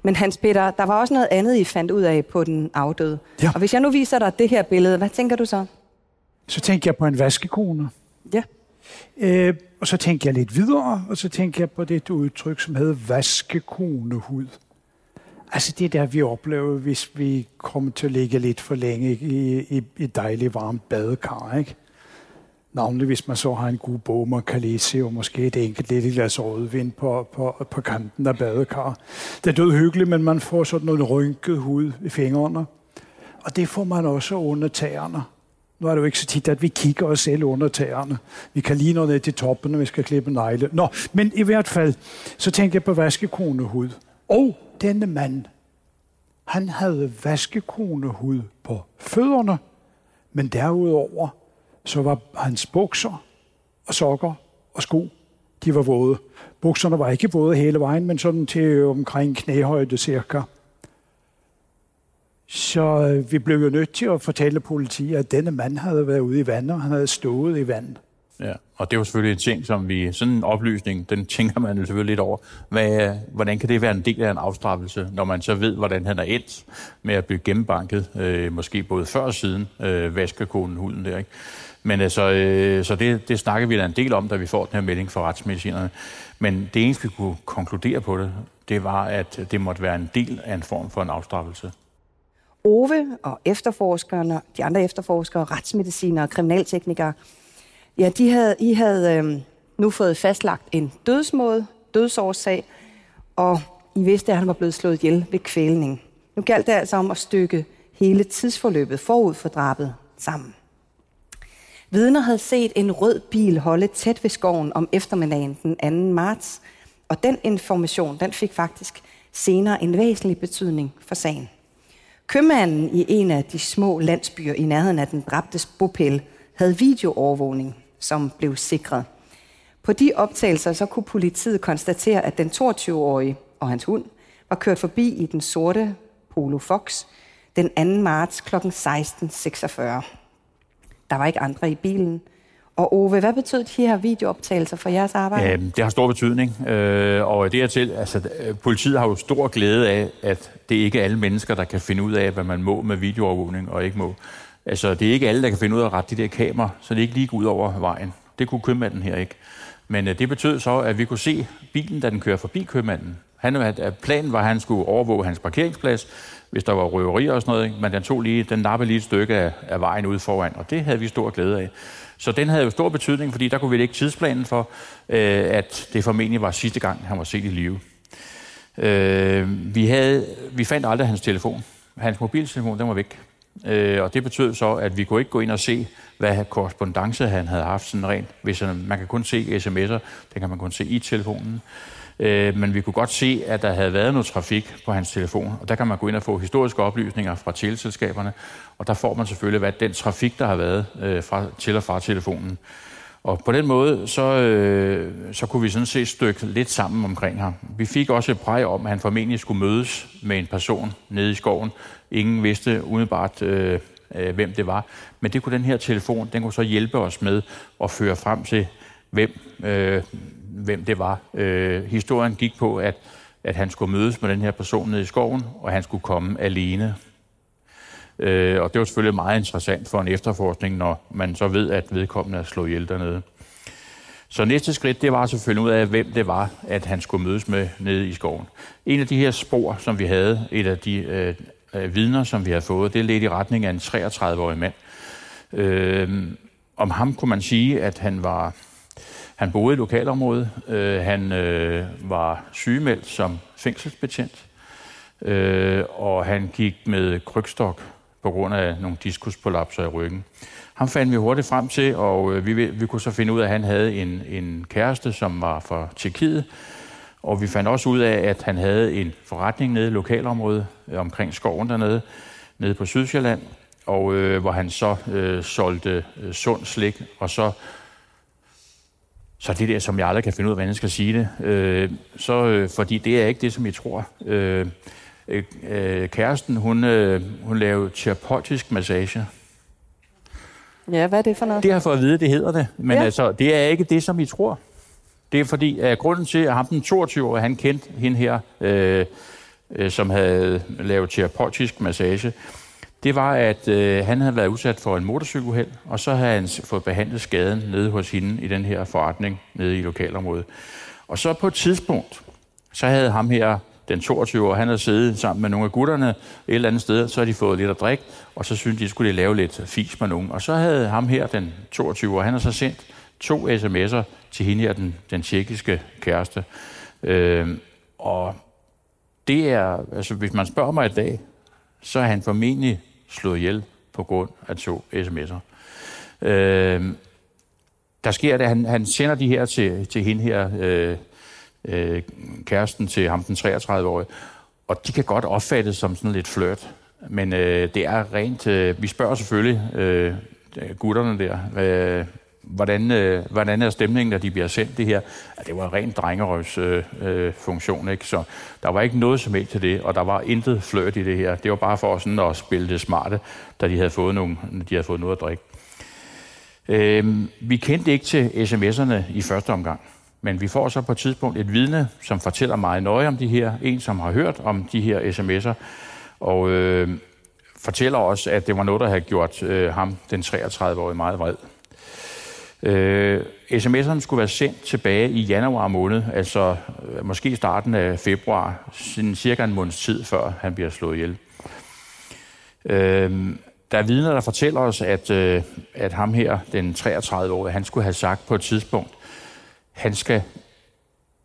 Men Hans Peter, der var også noget andet, I fandt ud af på den afdøde. Ja. Og hvis jeg nu viser dig det her billede, hvad tænker du så? Så tænker jeg på en vaskekone. Ja. Øh, og så tænker jeg lidt videre, og så tænker jeg på det udtryk, som hedder vaskekonehud. Altså det der, vi oplever, hvis vi kommer til at ligge lidt for længe i, i, i dejligt varmt badekar, ikke? Navnlig hvis man så har en god bog, man kan læse, og måske et enkelt lidt glas rødvin på, på, på kanten af badekar. Det er død hyggeligt, men man får sådan noget rynket hud i fingrene. Og det får man også under tæerne. Nu er det jo ikke så tit, at vi kigger os selv under tæerne. Vi kan lige nå ned til toppen, når vi skal klippe negle. Nå, men i hvert fald, så tænker jeg på vaskekonehud. Og denne mand, han havde vaskekonehud på fødderne, men derudover så var hans bukser og sokker og sko, de var våde. Bukserne var ikke våde hele vejen, men sådan til omkring knæhøjde cirka. Så øh, vi blev jo nødt til at fortælle politiet, at denne mand havde været ude i vandet, og han havde stået i vand. Ja, og det var selvfølgelig en ting, som vi, sådan en oplysning, den tænker man selvfølgelig lidt over. Hvad, hvordan kan det være en del af en afstraffelse, når man så ved, hvordan han er endt med at blive gennembanket, øh, måske både før og siden, øh, vaskekonen huden der, ikke? Men altså, øh, så det, det snakker vi da en del om, da vi får den her melding fra retsmedicinerne. Men det eneste, vi kunne konkludere på det, det var, at det måtte være en del af en form for en afstraffelse. Ove og efterforskerne, de andre efterforskere, retsmedicinere og kriminalteknikere, Ja, de havde, I havde øh, nu fået fastlagt en dødsmåde, dødsårsag, og I vidste, at han var blevet slået ihjel ved kvælning. Nu galt det altså om at stykke hele tidsforløbet forud for drabet sammen. Vidner havde set en rød bil holde tæt ved skoven om eftermiddagen den 2. marts, og den information den fik faktisk senere en væsentlig betydning for sagen. Købmanden i en af de små landsbyer i nærheden af den dræbtes bopæl havde videoovervågning, som blev sikret. På de optagelser så kunne politiet konstatere, at den 22-årige og hans hund var kørt forbi i den sorte Polo Fox den 2. marts kl. 16.46. Der var ikke andre i bilen. Og Ove, hvad betød de her videooptagelser for jeres arbejde? Ja, det har stor betydning, øh, og det er til, altså, øh, politiet har jo stor glæde af, at det ikke er alle mennesker, der kan finde ud af, hvad man må med videoovervågning og ikke må. Altså, det er ikke alle, der kan finde ud af at rette de der kameraer, så det ikke lige går ud over vejen. Det kunne købmanden her ikke. Men øh, det betød så, at vi kunne se bilen, da den kører forbi købmanden. Han, at planen var, at han skulle overvåge hans parkeringsplads, hvis der var røverier og sådan noget. Ikke? Men den tog lige, den nappede lige et stykke af, af vejen ude foran, og det havde vi stor glæde af. Så den havde jo stor betydning, fordi der kunne vi lægge tidsplanen for, øh, at det formentlig var sidste gang, han var set i live. Øh, vi, havde, vi fandt aldrig hans telefon. Hans mobiltelefon, den var væk. Øh, og det betød så, at vi kunne ikke gå ind og se, hvad korrespondence han havde haft sådan rent. Hvis han, man kan kun se sms'er, det kan man kun se i telefonen. Øh, men vi kunne godt se, at der havde været noget trafik på hans telefon, og der kan man gå ind og få historiske oplysninger fra teleselskaberne, og der får man selvfølgelig, hvad den trafik, der har været øh, fra, til og fra telefonen. Og på den måde, så, øh, så kunne vi sådan set stykke lidt sammen omkring ham. Vi fik også et præg om, at han formentlig skulle mødes med en person nede i skoven. Ingen vidste umiddelbart, øh, øh, hvem det var. Men det kunne den her telefon, den kunne så hjælpe os med at føre frem til, hvem, øh, hvem det var. Øh, historien gik på, at, at han skulle mødes med den her person nede i skoven, og han skulle komme alene. Øh, og det var selvfølgelig meget interessant for en efterforskning, når man så ved, at vedkommende er slået ihjel dernede. Så næste skridt, det var selvfølgelig ud af, hvem det var, at han skulle mødes med nede i skoven. En af de her spor, som vi havde, et af de øh, øh vidner, som vi har fået, det ledte i retning af en 33-årig mand. Øh, om ham kunne man sige, at han var han boede i lokalområdet. Øh, han øh, var sygemeldt som fængselsbetjent. Øh, og han gik med krygstok på grund af nogle diskuspolapser i ryggen. Ham fandt vi hurtigt frem til, og øh, vi, vi kunne så finde ud af, at han havde en, en kæreste, som var fra Tjekkiet. Og vi fandt også ud af, at han havde en forretning nede i lokalområdet øh, omkring skoven dernede, nede på Sydsjælland, og øh, hvor han så øh, solgte øh, sund slik, og så så det der, som jeg aldrig kan finde ud af, hvordan jeg skal sige det, øh, så, øh, fordi det er ikke det, som jeg tror. Øh, øh, øh, kæresten, hun, øh, hun lavede terapeutisk massage. Ja, hvad er det for noget? Det har fået at vide, det hedder det. Men Ja. altså, det er ikke det, som I tror. Det er fordi, at grunden til, at ham den 22 han kendte hende her, øh, øh, som havde lavet terapeutisk massage, det var, at øh, han havde været udsat for en motorcykeluheld, og så havde han fået behandlet skaden nede hos hende i den her forretning nede i lokalområdet. Og så på et tidspunkt, så havde ham her, den 22 år, han havde siddet sammen med nogle af gutterne et eller andet sted, så havde de fået lidt at drikke, og så syntes de, skulle de lave lidt fis med nogen. Og så havde ham her, den 22 år, han havde så sendt to sms'er til hende her, den, den tjekkiske kæreste. Øh, og det er, altså hvis man spørger mig i dag, så er han formentlig slået ihjel på grund af to sms'er. Øh, der sker det, han, han sender de her til, til hende her, øh, øh, kæresten til ham, den 33-årige, og de kan godt opfattes som sådan lidt flirt, men øh, det er rent, øh, vi spørger selvfølgelig øh, gutterne der, øh, hvordan, øh, hvordan er stemningen, når de bliver sendt det her? Ja, det var rent drengerøvs øh, øh, funktion, ikke? Så der var ikke noget som helst til det, og der var intet flørt i det her. Det var bare for sådan at spille det smarte, da de havde fået, nogle, de havde fået noget at drikke. Øh, vi kendte ikke til sms'erne i første omgang, men vi får så på et tidspunkt et vidne, som fortæller meget nøje om de her, en som har hørt om de her sms'er, og øh, fortæller også, at det var noget, der havde gjort øh, ham, den 33-årige, meget vred. Øh, sms'erne skulle være sendt tilbage i januar måned, altså øh, måske starten af februar, cirka en måneds tid før han bliver slået ihjel. Øh, da der er vidner, der fortæller os, at, øh, at ham her, den 33-årige, han skulle have sagt på et tidspunkt, han skal,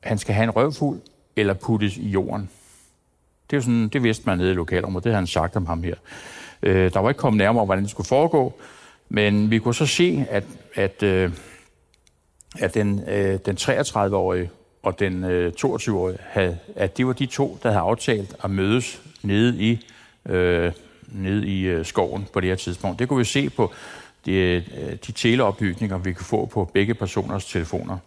han skal have en røvfuld eller puttes i jorden. Det, er jo sådan, det vidste man nede i lokalområdet, det havde han sagt om ham her. Øh, der var ikke kommet nærmere, hvordan det skulle foregå, men vi kunne så se, at, at, øh, at den, øh, den 33-årige og den øh, 22-årige, havde, at det var de to, der havde aftalt at mødes nede i, øh, nede i øh, skoven på det her tidspunkt. Det kunne vi se på de, øh, de teleopbygninger, vi kunne få på begge personers telefoner.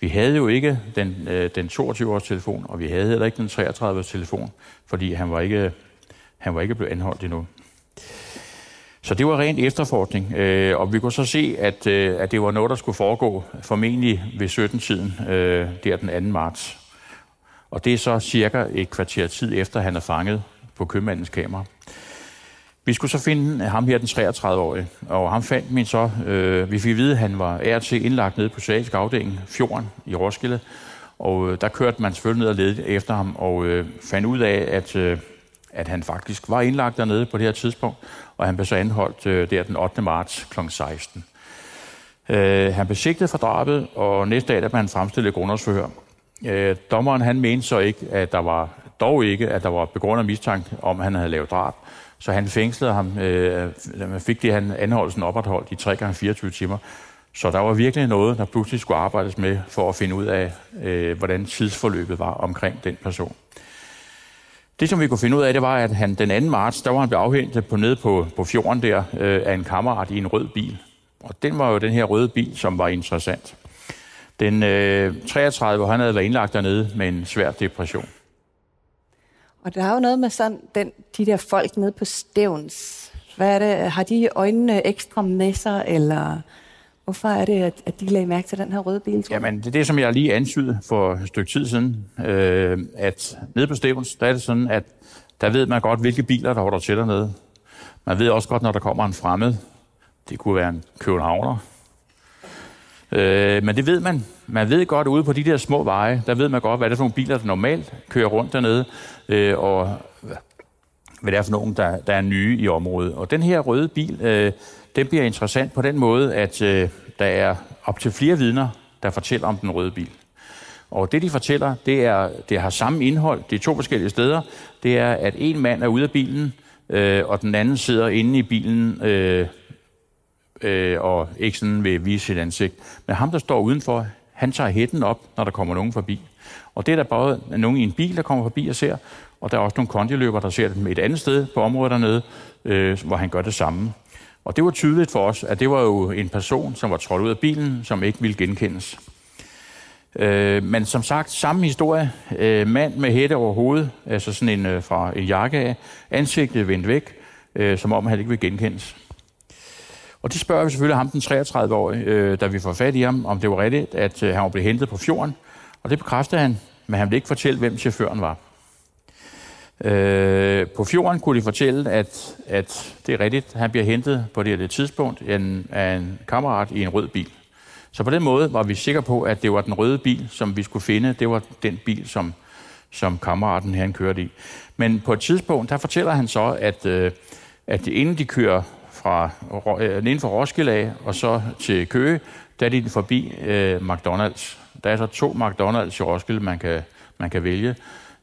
Vi havde jo ikke den, øh, den 22-års telefon, og vi havde heller ikke den 33-års telefon, fordi han var ikke, han var ikke blevet anholdt endnu. Så det var rent efterforskning, øh, og vi kunne så se, at, øh, at det var noget, der skulle foregå formentlig ved 17-tiden, øh, der den 2. marts. Og det er så cirka et kvarter tid efter, han er fanget på købmandens kamera. Vi skulle så finde ham her, den 33-årige, og ham fandt min så. Øh, vi fik at vide, at han var RT indlagt nede på Psykiatrisk afdeling, Fjorden i Roskilde. Og øh, der kørte man selvfølgelig ned og ledte efter ham, og øh, fandt ud af, at, øh, at han faktisk var indlagt dernede på det her tidspunkt, og han blev så anholdt øh, der den 8. marts kl. 16. Øh, han blev sigtet for drabet, og næste dag der blev han fremstillet grundlovsforhør. Øh, dommeren han mente så ikke, at der var dog ikke, at der var begrundet mistanke om, at han havde lavet drab. Så han fængslede ham, øh, man fik det, han anholdelsen opretholdt i 3 gange 24 timer. Så der var virkelig noget, der pludselig skulle arbejdes med for at finde ud af, øh, hvordan tidsforløbet var omkring den person. Det, som vi kunne finde ud af, det var, at han den 2. marts, der var han blevet afhentet på nede på, på fjorden der øh, af en kammerat i en rød bil. Og den var jo den her røde bil, som var interessant. Den øh, 33, han havde været indlagt dernede med en svær depression. Og der er jo noget med sådan, den, de der folk nede på stævns. Hvad er det? Har de øjnene ekstra med sig, eller hvorfor er det, at, at de lagde mærke til den her røde bil? Jamen, det er det, som jeg lige antydede for et stykke tid siden, øh, at nede på Stevens, der er det sådan, at der ved man godt, hvilke biler, der holder til dernede. Man ved også godt, når der kommer en fremmed. Det kunne være en københavner. Øh, men det ved man. Man ved godt, ude på de der små veje, der ved man godt, hvad det er for nogle biler, der normalt kører rundt dernede, øh, og hvad det er for nogen, der, der er nye i området. Og den her røde bil, øh, den bliver interessant på den måde, at øh, der er op til flere vidner, der fortæller om den røde bil. Og det, de fortæller, det, er, det har samme indhold. Det er to forskellige steder. Det er, at en mand er ude af bilen, øh, og den anden sidder inde i bilen øh, øh, og ikke sådan vil vise sit ansigt. Men ham, der står udenfor, han tager hætten op, når der kommer nogen forbi. Og det er der både nogen i en bil, der kommer forbi og ser, og der er også nogle kondiløber, der ser dem et andet sted på området dernede, øh, hvor han gør det samme. Og det var tydeligt for os, at det var jo en person, som var trådt ud af bilen, som ikke ville genkendes. Øh, men som sagt, samme historie. Øh, mand med hætte over hovedet, altså sådan en øh, fra en jakke af, ansigtet vendt væk, øh, som om han ikke vil genkendes. Og det spørger vi selvfølgelig ham, den 33-årige, øh, da vi får fat i ham, om det var rigtigt, at øh, han var blevet hentet på fjorden. Og det bekræfter han, men han vil ikke fortælle, hvem chaufføren var. Øh, på fjorden kunne de fortælle, at, at det er rigtigt, han bliver hentet på det her tidspunkt en, af en kammerat i en rød bil. Så på den måde var vi sikre på, at det var den røde bil, som vi skulle finde. Det var den bil, som, som kammeraten her kørte i. Men på et tidspunkt, der fortæller han så, at, øh, at inden de kører fra, øh, inden for Roskilde af, og så til Køge, der er de forbi øh, McDonald's. Der er så to McDonald's i Roskilde, man kan, man kan vælge.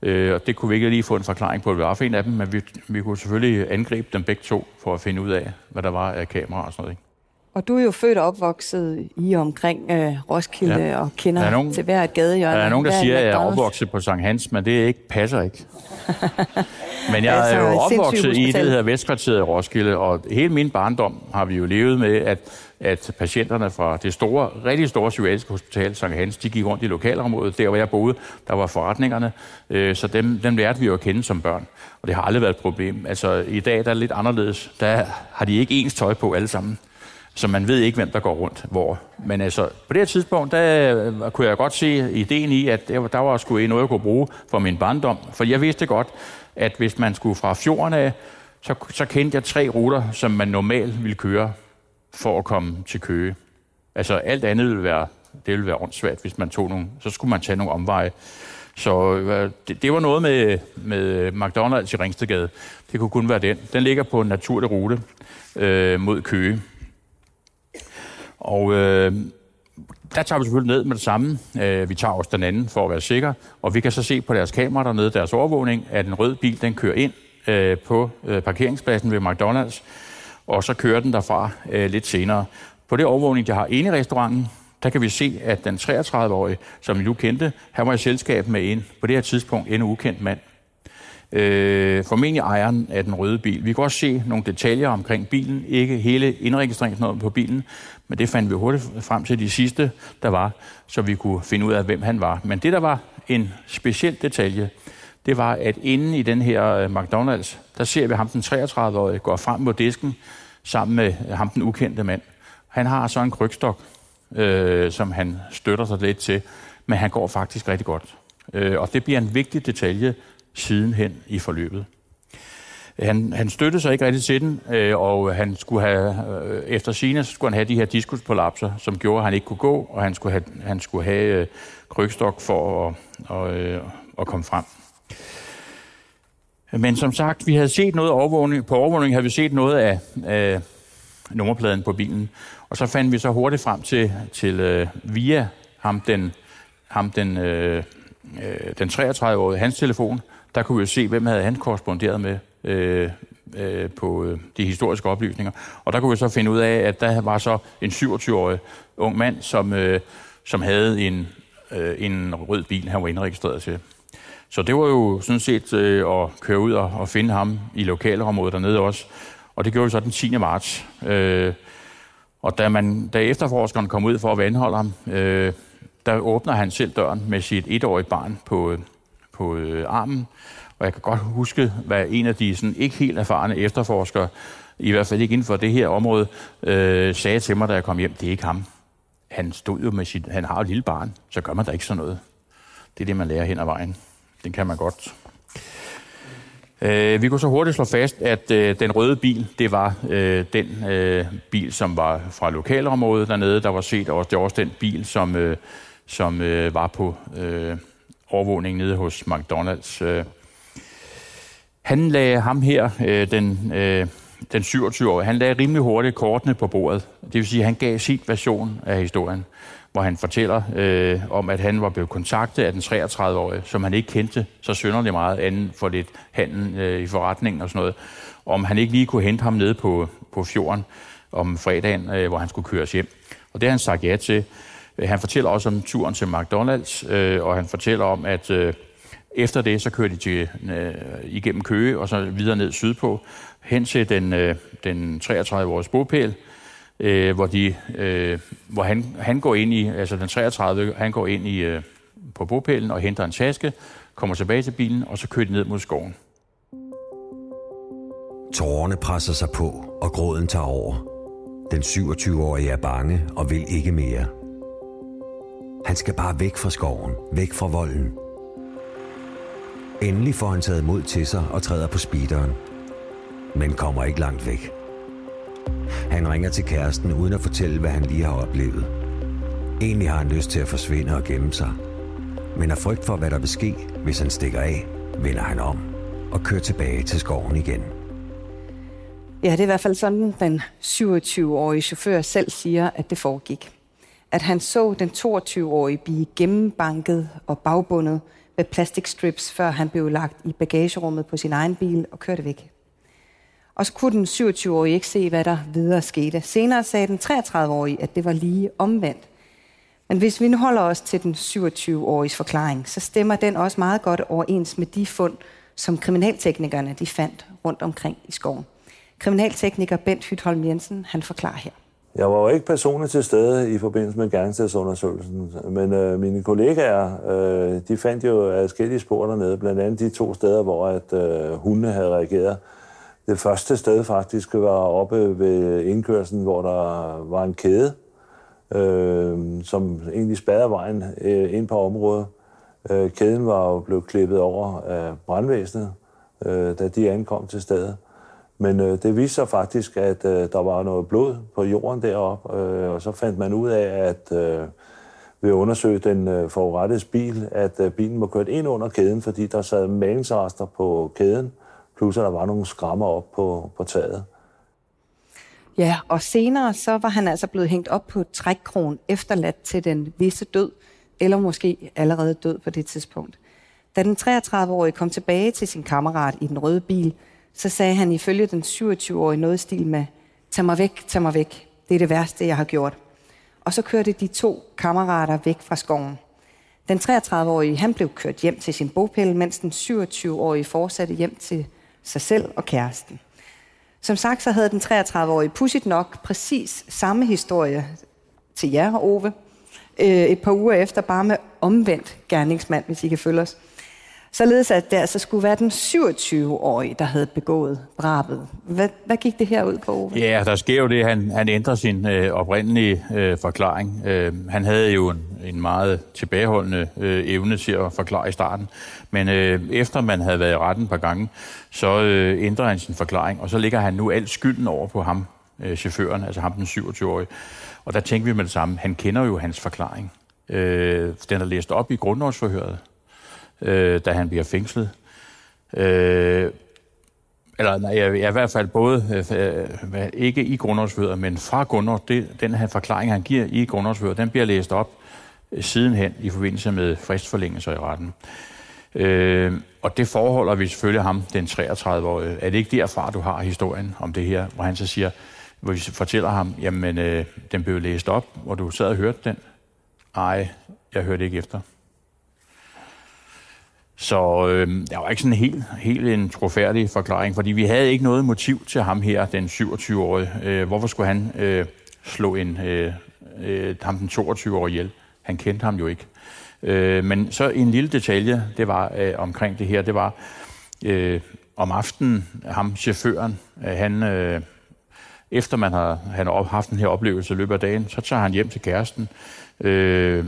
Øh, og det kunne vi ikke lige få en forklaring på, at var for en af dem, men vi, vi kunne selvfølgelig angribe dem begge to, for at finde ud af, hvad der var af kamera og sådan noget. Ikke? Og du er jo født og opvokset i omkring øh, Roskilde ja. og kender nogen, til hver et gadehjørne. Der er nogen, der siger, at jeg er opvokset på Sankt Hans, men det ikke passer ikke. men jeg altså, er jo opvokset i det, der hedder Vestkvarteret i Roskilde, og hele min barndom har vi jo levet med, at, at patienterne fra det store, rigtig store psykiatriske hospital, Sankt Hans, de gik rundt i lokalområdet, der hvor jeg boede, der var forretningerne, øh, så dem, dem lærte vi jo at kende som børn, og det har aldrig været et problem. Altså i dag der er det lidt anderledes, der har de ikke ens tøj på alle sammen så man ved ikke, hvem der går rundt hvor. Men altså, på det her tidspunkt, der øh, kunne jeg godt se ideen i, at der var sgu noget, jeg kunne bruge for min barndom. For jeg vidste godt, at hvis man skulle fra fjorden af, så, så kendte jeg tre ruter, som man normalt ville køre for at komme til Køge. Altså alt andet ville være det ville være åndssvagt, hvis man tog nogle, så skulle man tage nogle omveje. Så øh, det, det var noget med, med McDonald's i Ringstedgade. Det kunne kun være den. Den ligger på en naturlig rute øh, mod Køge. Og øh, der tager vi selvfølgelig ned med det samme. Øh, vi tager også den anden for at være sikker. Og vi kan så se på deres kamera dernede, deres overvågning, at en rød bil den kører ind øh, på øh, parkeringspladsen ved McDonald's. Og så kører den derfra øh, lidt senere. På det overvågning, jeg har inde i restauranten, der kan vi se, at den 33-årige, som vi nu kendte, han var i selskab med en, på det her tidspunkt, en ukendt mand. Øh, formentlig ejeren af den røde bil. Vi kan også se nogle detaljer omkring bilen, ikke hele indregistreringsnummeret på bilen, men det fandt vi hurtigt frem til de sidste, der var, så vi kunne finde ud af, hvem han var. Men det, der var en speciel detalje, det var, at inde i den her øh, McDonald's, der ser vi ham, den 33-årige, gå frem mod disken sammen med øh, ham, den ukendte mand. Han har så en krygstok, øh, som han støtter sig lidt til, men han går faktisk rigtig godt. Øh, og det bliver en vigtig detalje sidenhen i forløbet. Han, han støttede sig ikke rigtig til den, øh, og han skulle have, øh, efter sine skulle han have de her diskuspolapser, som gjorde, at han ikke kunne gå, og han skulle have, han skulle have øh, krygstok for at, og, øh, at komme frem. Men som sagt, vi havde set noget overvågning. På overvågning havde vi set noget af, af nummerpladen på bilen. Og så fandt vi så hurtigt frem til, til øh, via ham den, ham den, øh, øh den 33-årige, hans telefon, der kunne vi jo se, hvem havde han korresponderet med øh, øh, på øh, de historiske oplysninger. Og der kunne vi så finde ud af, at der var så en 27-årig ung mand, som, øh, som havde en, øh, en rød bil, han var indregistreret til. Så det var jo sådan set øh, at køre ud og, og finde ham i lokalområdet dernede også. Og det gjorde vi så den 10. marts. Øh, og da, man, da efterforskeren kom ud for at vandholde ham, øh, der åbner han selv døren med sit etårige barn på, på øh, armen. Og jeg kan godt huske, hvad en af de sådan, ikke helt erfarne efterforskere, i hvert fald ikke inden for det her område, øh, sagde til mig, da jeg kom hjem, det er ikke ham. Han stod jo med sit, han har jo et lille barn, så gør man da ikke sådan noget. Det er det, man lærer hen ad vejen. Den kan man godt. Øh, vi kunne så hurtigt slå fast, at øh, den røde bil, det var øh, den øh, bil, som var fra lokalområdet dernede, der var set, og det var også den bil, som, øh, som øh, var på øh, overvågning nede hos McDonald's. Øh. Han lagde ham her, øh, den, øh, den 27-årige, han lagde rimelig hurtigt kortene på bordet. Det vil sige, at han gav sin version af historien hvor han fortæller øh, om, at han var blevet kontaktet af den 33-årige, som han ikke kendte så synderligt meget anden for lidt handel øh, i forretningen og sådan noget, om han ikke lige kunne hente ham nede på, på fjorden om fredagen, øh, hvor han skulle køres hjem. Og det har han sagt ja til. Øh, han fortæller også om turen til McDonald's, øh, og han fortæller om, at øh, efter det, så kører de til, øh, igennem Køge og så videre ned sydpå, hen til den, øh, den 33-årige bopæl, øh, hvor, de, øh, hvor han, han går ind i, altså den 33, han går ind i, øh, på bopælen og henter en taske, kommer tilbage til bilen, og så kører de ned mod skoven. Tårerne presser sig på, og gråden tager over. Den 27-årige er bange og vil ikke mere. Han skal bare væk fra skoven, væk fra volden. Endelig får han taget mod til sig og træder på speederen, men kommer ikke langt væk. Han ringer til kæresten uden at fortælle, hvad han lige har oplevet. Egentlig har han lyst til at forsvinde og gemme sig. Men af frygt for, hvad der vil ske, hvis han stikker af, vender han om og kører tilbage til skoven igen. Ja, det er i hvert fald sådan, den 27-årige chauffør selv siger, at det foregik. At han så den 22-årige blive gennembanket og bagbundet med plastikstrips, før han blev lagt i bagagerummet på sin egen bil og kørte væk. Og så kunne den 27-årige ikke se, hvad der videre skete. Senere sagde den 33-årige, at det var lige omvendt. Men hvis vi nu holder os til den 27-åriges forklaring, så stemmer den også meget godt overens med de fund, som kriminalteknikerne de fandt rundt omkring i skoven. Kriminaltekniker Bent Hytholm Jensen, han forklarer her. Jeg var jo ikke personligt til stede i forbindelse med gerningsstedsundersøgelsen, men øh, mine kollegaer, øh, de fandt jo adskillige spor dernede, blandt andet de to steder, hvor at øh, hundene havde reageret det første sted faktisk var oppe ved indkørselen, hvor der var en kæde, øh, som egentlig spadede vejen øh, ind på området. Øh, kæden var jo blevet klippet over af brandvæsenet, øh, da de ankom til stedet. Men øh, det viste sig faktisk, at øh, der var noget blod på jorden deroppe, øh, og så fandt man ud af, at øh, ved at undersøge den øh, forurettedes bil, at øh, bilen var kørt ind under kæden, fordi der sad malingsrester på kæden, plus at der var nogle skrammer op på, på taget. Ja, og senere så var han altså blevet hængt op på trækkrogen, efterladt til den visse død, eller måske allerede død på det tidspunkt. Da den 33-årige kom tilbage til sin kammerat i den røde bil, så sagde han ifølge den 27-årige noget i stil med, tag mig væk, tag mig væk, det er det værste, jeg har gjort. Og så kørte de to kammerater væk fra skoven. Den 33-årige han blev kørt hjem til sin bogpæl, mens den 27-årige fortsatte hjem til sig selv og kæresten. Som sagt, så havde den 33-årige pudsigt nok præcis samme historie til jer, Ove, øh, et par uger efter, bare med omvendt gerningsmand, hvis I kan følge os. Således at det altså skulle være den 27-årige, der havde begået drabet. Hvad, hvad gik det her ud på, Ove? Ja, der sker jo det, han, han ændrer sin øh, oprindelige øh, forklaring. Øh, han havde jo en, en meget tilbageholdende øh, evne til at forklare i starten, men øh, efter man havde været i retten et par gange, så øh, ændrer han sin forklaring, og så ligger han nu alt skylden over på ham, øh, chaufføren, altså ham den 27-årige. Og der tænker vi med det samme, han kender jo hans forklaring. Øh, den er læst op i grundlovsforhøret, øh, da han bliver fængslet. Øh, eller nej, jeg, jeg, i hvert fald både, øh, øh, ikke i grundlovsforhøret, men fra grundlovs, det, den her forklaring, han giver i grundlovsforhøret, den bliver læst op øh, sidenhen i forbindelse med fristforlængelser i retten. Øh, og det forholder vi selvfølgelig ham, den 33-årige. Er det ikke derfra, du har historien om det her, hvor han så siger, hvor vi fortæller ham, jamen, øh, den blev læst op, hvor du sad og hørte den. Nej, jeg hørte ikke efter. Så øh, der var ikke sådan en helt, helt en trofærdig forklaring, fordi vi havde ikke noget motiv til ham her, den 27-årige. Øh, hvorfor skulle han øh, slå en, øh, øh, ham den 22-årige ihjel? Han kendte ham jo ikke. Øh, men så en lille detalje, det var øh, omkring det her, det var øh, om aftenen, ham chaufføren, øh, han... Øh, efter man har, han har haft den her oplevelse i løbet af dagen, så tager han hjem til kæresten, øh,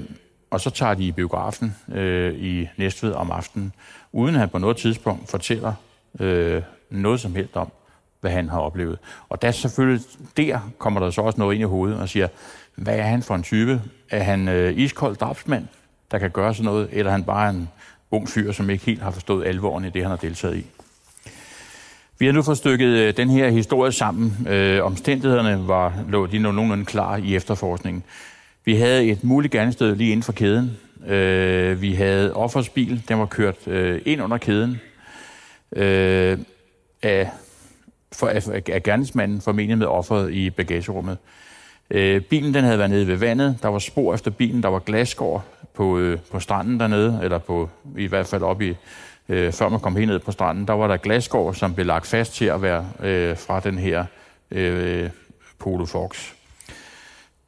og så tager de i biografen øh, i Næstved om aftenen, uden at han på noget tidspunkt fortæller øh, noget som helst om, hvad han har oplevet. Og der selvfølgelig, der kommer der så også noget ind i hovedet og siger, hvad er han for en type? Er han øh, iskold drabsmand, der kan gøre sådan noget, eller han bare en ung fyr, som ikke helt har forstået alvoren i det, han har deltaget i? Vi har nu fået stykket øh, den her historie sammen. Øh, omstændighederne var, lå de nogenlunde klar i efterforskningen. Vi havde et muligt gerningssted lige inden for kæden. Øh, vi havde offers bil, den var kørt øh, ind under kæden øh, af, for, af, af gerningsmanden, formentlig med offeret i bagagerummet. Øh, bilen den havde været nede ved vandet, der var spor efter bilen, der var glasgård på, øh, på stranden dernede, eller på, i hvert fald op i, øh, før man kom helt ned på stranden, der var der glasgård, som blev lagt fast til at være øh, fra den her øh, Polo Fox.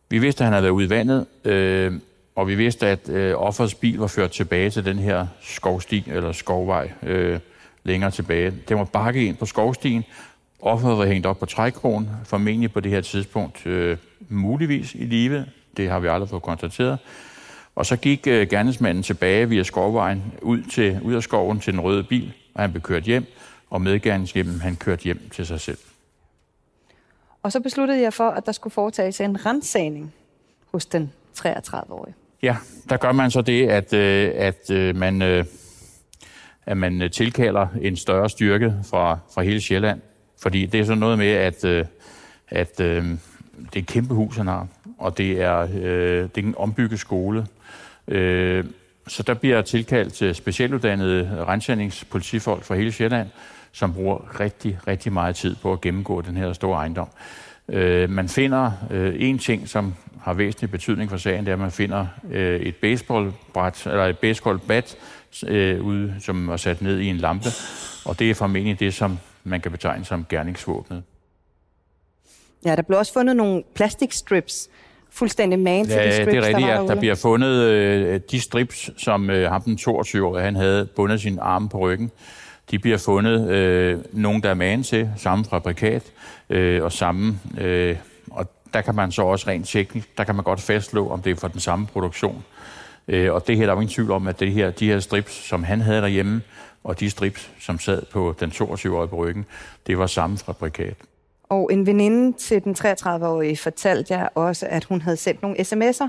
Vi vidste, at han havde været ude i vandet, øh, og vi vidste, at øh, offerets bil var ført tilbage til den her skovsti, eller skovvej, øh, længere tilbage. Den var bakket ind på skovstien. Offeret var hængt op på trækkrogen, formentlig på det her tidspunkt øh, muligvis i live. Det har vi aldrig fået konstateret. Og så gik øh, gerningsmanden tilbage via skovvejen ud, til, ud af skoven til den røde bil, og han blev kørt hjem, og medgerningshjemmen han kørte hjem til sig selv. Og så besluttede jeg for, at der skulle foretages en rensagning hos den 33-årige. Ja, der gør man så det, at, øh, at øh, man, øh, at man tilkalder en større styrke fra, fra hele Sjælland. Fordi det er sådan noget med, at, øh, at øh, det er et kæmpe hus, han har, og det er, øh, det er en ombygget skole. Øh, så der bliver tilkaldt øh, specialuddannede rensningspolitifolk fra hele Sjælland, som bruger rigtig, rigtig meget tid på at gennemgå den her store ejendom. Øh, man finder øh, en ting, som har væsentlig betydning for sagen, det er, at man finder øh, et baseballbræt, eller et baseballbat, øh, ude, som er sat ned i en lampe, og det er formentlig det, som man kan betegne som gerningsvåbnet. Ja, der blev også fundet nogle plastikstrips, fuldstændig man til ja, de strips, det er rigtigt, der at der bliver fundet øh, de strips, som øh, ham den 22-årige, han havde bundet sin arm på ryggen. De bliver fundet, øh, nogen der er man til, samme fabrikat øh, og samme... Øh, og der kan man så også rent teknisk, der kan man godt fastslå, om det er for den samme produktion. Øh, og det her, der er ingen tvivl om, at det her, de her strips, som han havde derhjemme, og de strips, som sad på den 22-årige på ryggen, det var samme fabrikat. Og en veninde til den 33-årige fortalte jeg også, at hun havde sendt nogle sms'er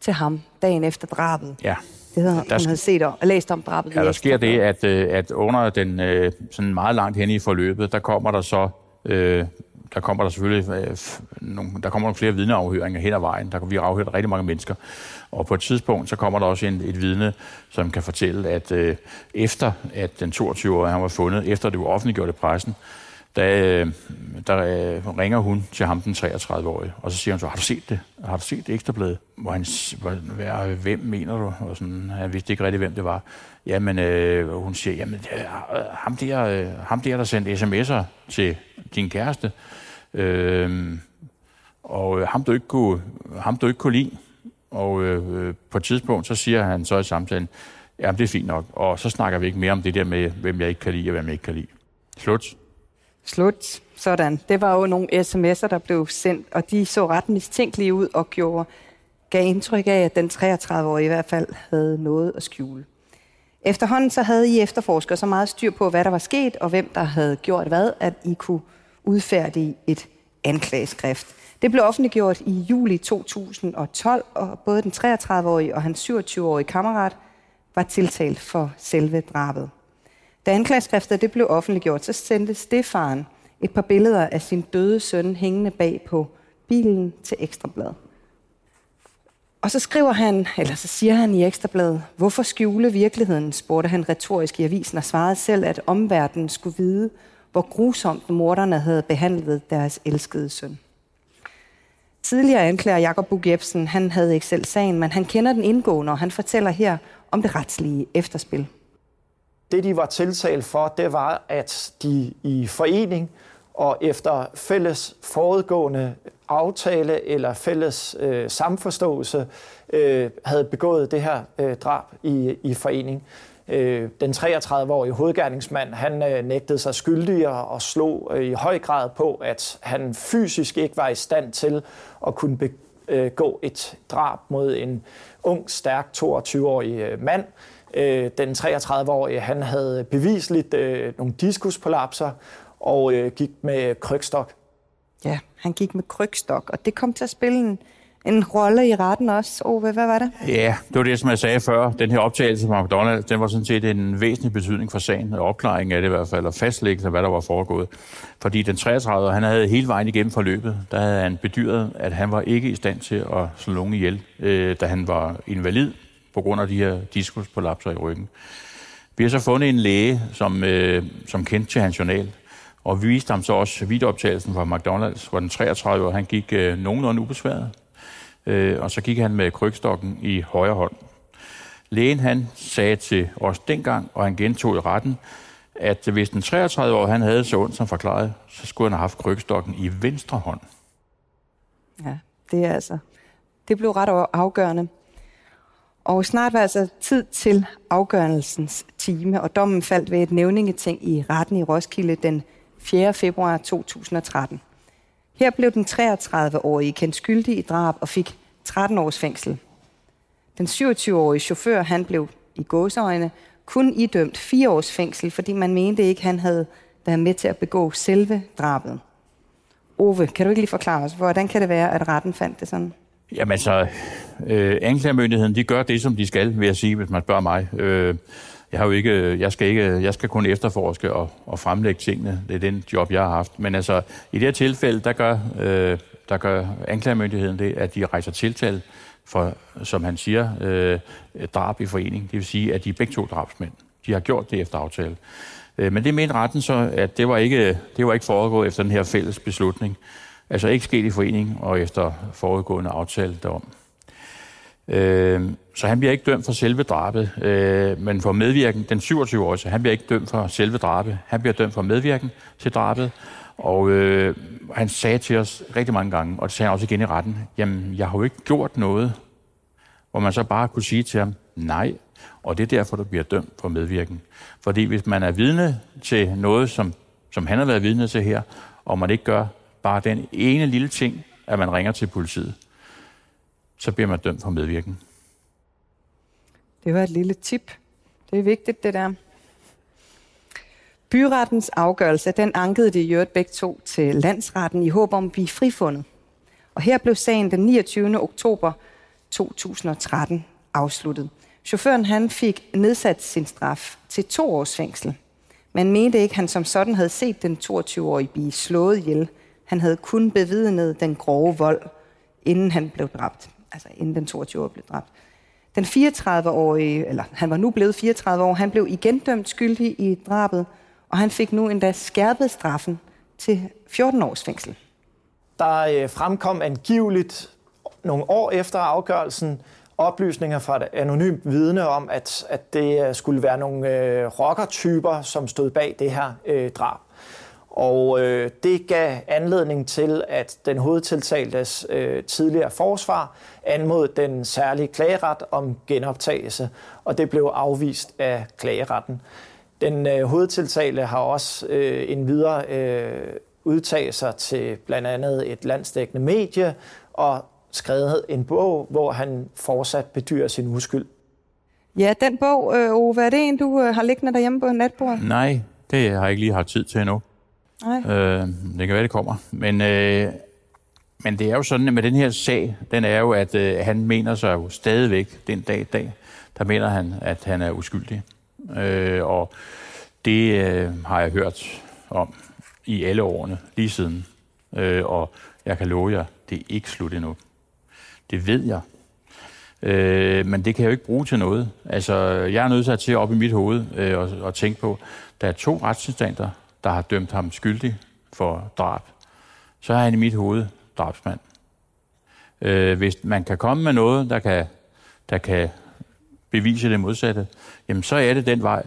til ham dagen efter drabet. Ja. Det havde, Der hun sk- havde set og læst om drabet. Ja, der sker det, at, øh, at under den øh, sådan meget langt hen i forløbet, der kommer der så øh, der kommer der selvfølgelig øh, nogle, der kommer nogle flere vidneafhøringer hen ad vejen. Der kan vi afhøre rigtig mange mennesker. Og på et tidspunkt, så kommer der også en, et vidne, som kan fortælle, at øh, efter at den 22-årige han var fundet, efter det var offentliggjort i pressen, der, øh, der øh, ringer hun til ham, den 33-årige, og så siger hun så, har du set det? Har du set det ekstrabladet? Hvor han, s- hvor, hvem mener du? Og sådan, han vidste ikke rigtig, hvem det var. Jamen, øh, hun siger, jamen, det er, øh, ham, der, øh, ham der, der sendte sms'er til din kæreste, øh, og ham, du ikke kunne, ham, du ikke kunne lide. Og øh, på et tidspunkt, så siger han så i samtalen, jamen, det er fint nok. Og så snakker vi ikke mere om det der med, hvem jeg ikke kan lide og hvem jeg ikke kan lide. Slut. Slut. Sådan. Det var jo nogle sms'er, der blev sendt, og de så ret mistænkelige ud og gjorde, gav indtryk af, at den 33-årige i hvert fald havde noget at skjule. Efterhånden så havde I efterforskere så meget styr på, hvad der var sket, og hvem der havde gjort hvad, at I kunne udfærdige et anklageskrift. Det blev offentliggjort i juli 2012, og både den 33-årige og hans 27-årige kammerat var tiltalt for selve drabet. Da anklageskriftet det blev offentliggjort, så sendte Stefan et par billeder af sin døde søn hængende bag på bilen til Ekstrabladet. Og så skriver han, eller så siger han i Ekstrabladet, hvorfor skjule virkeligheden, spurgte han retorisk i avisen og svarede selv, at omverdenen skulle vide, hvor grusomt morderne havde behandlet deres elskede søn. Tidligere anklager Jakob Bug Jebsen, han havde ikke selv sagen, men han kender den indgående, og han fortæller her om det retslige efterspil. Det, de var tiltalt for, det var, at de i forening og efter fælles forudgående aftale eller fælles øh, samforståelse øh, havde begået det her øh, drab i, i forening. Øh, den 33-årige hovedgerningsmand, han øh, nægtede sig skyldig og, og slog øh, i høj grad på, at han fysisk ikke var i stand til at kunne begå øh, et drab mod en ung, stærk 22-årig øh, mand. Øh, den 33-årige, han havde bevisligt øh, nogle diskuspolapser og gik med krygstok. Ja, han gik med krygstok, og det kom til at spille en, en rolle i retten også. Ove, hvad var det? Ja, det var det, som jeg sagde før. Den her optagelse fra McDonald's, den var sådan set en væsentlig betydning for sagen, og opklaringen af det i hvert fald, og fastlæggelse af, hvad der var foregået. Fordi den 33 han havde hele vejen igennem forløbet, der havde han bedyret, at han var ikke i stand til at slå nogen ihjel, øh, da han var invalid på grund af de her diskuspolapser i ryggen. Vi har så fundet en læge, som, øh, som kendte til hans journal, og vi viste ham så også videooptagelsen fra McDonald's, hvor den 33 år, han gik øh, nogenlunde ubesværet. Øh, og så gik han med krykstokken i højre hånd. Lægen han sagde til os dengang, og han gentog i retten, at hvis den 33 år han havde så ondt som forklaret, så skulle han have haft krykstokken i venstre hånd. Ja, det er altså... Det blev ret afgørende. Og snart var altså tid til afgørelsens time, og dommen faldt ved et nævningeting i retten i Roskilde den 4. februar 2013. Her blev den 33-årige kendt skyldig i drab og fik 13 års fængsel. Den 27-årige chauffør, han blev i gåseøjne kun idømt 4 års fængsel, fordi man mente ikke, han havde været med til at begå selve drabet. Ove, kan du ikke lige forklare os, hvordan kan det være, at retten fandt det sådan? Jamen altså, øh, anklagemyndigheden, de gør det, som de skal, vil jeg sige, hvis man spørger mig. Øh, jeg, har jo ikke, jeg, skal ikke, jeg skal kun efterforske og, og fremlægge tingene. Det er den job, jeg har haft. Men altså, i det her tilfælde, der gør, øh, der gør anklagemyndigheden det, at de rejser tiltal for, som han siger, øh, drab i forening. Det vil sige, at de er begge to drabsmænd. De har gjort det efter aftale. Øh, men det mente retten så, at det var ikke, det var ikke foregået efter den her fælles beslutning. Altså ikke sket i forening og efter foregående aftale derom. Øh, så han bliver ikke dømt for selve drabet, øh, men for medvirken, den 27-årige, så han bliver ikke dømt for selve drabet. Han bliver dømt for medvirken til drabet, og øh, han sagde til os rigtig mange gange, og det sagde han også igen i retten, jamen, jeg har jo ikke gjort noget, hvor man så bare kunne sige til ham, nej, og det er derfor, du bliver dømt for medvirken. Fordi hvis man er vidne til noget, som, som han har været vidne til her, og man ikke gør bare den ene lille ting, at man ringer til politiet, så bliver man dømt for medvirken. Det var et lille tip. Det er vigtigt, det der. Byrettens afgørelse, den ankede de i øvrigt begge to til landsretten i håb om at blive frifundet. Og her blev sagen den 29. oktober 2013 afsluttet. Chaufføren han fik nedsat sin straf til to års fængsel. Man mente ikke, at han som sådan havde set den 22-årige blive slået ihjel. Han havde kun bevidnet den grove vold, inden han blev dræbt. Altså inden den 22 år blev dræbt. Den 34-årige, eller han var nu blevet 34 år, han blev igen dømt skyldig i drabet, og han fik nu endda skærpet straffen til 14 års fængsel. Der øh, fremkom angiveligt nogle år efter afgørelsen oplysninger fra et anonymt vidne om, at, at det øh, skulle være nogle øh, rockertyper, som stod bag det her øh, drab. Og øh, det gav anledning til, at den hovedtiltaltes øh, tidligere forsvar anmodede den særlige klageret om genoptagelse, og det blev afvist af klageretten. Den øh, hovedtiltale har også øh, en videre øh, udtaget sig til blandt andet et landsdækkende medie og skrevet en bog, hvor han fortsat bedyrer sin uskyld. Ja, den bog, øh, Ove, er det en, du øh, har liggende derhjemme på natbordet? Nej, det har jeg ikke lige haft tid til endnu. Nej. Øh, det kan være, det kommer. Men, øh, men det er jo sådan, at med den her sag, den er jo, at øh, han mener sig jo stadigvæk den dag i dag, der mener han, at han er uskyldig. Øh, og det øh, har jeg hørt om i alle årene, lige siden. Øh, og jeg kan love jer, det er ikke slut endnu. Det ved jeg. Øh, men det kan jeg jo ikke bruge til noget. Altså, jeg er nødt til at tage op i mit hoved øh, og, og tænke på, der er to retsinstanter, der har dømt ham skyldig for drab. Så er han i mit hoved drabsmand. Øh, hvis man kan komme med noget, der kan, der kan bevise det modsatte, jamen så er det den vej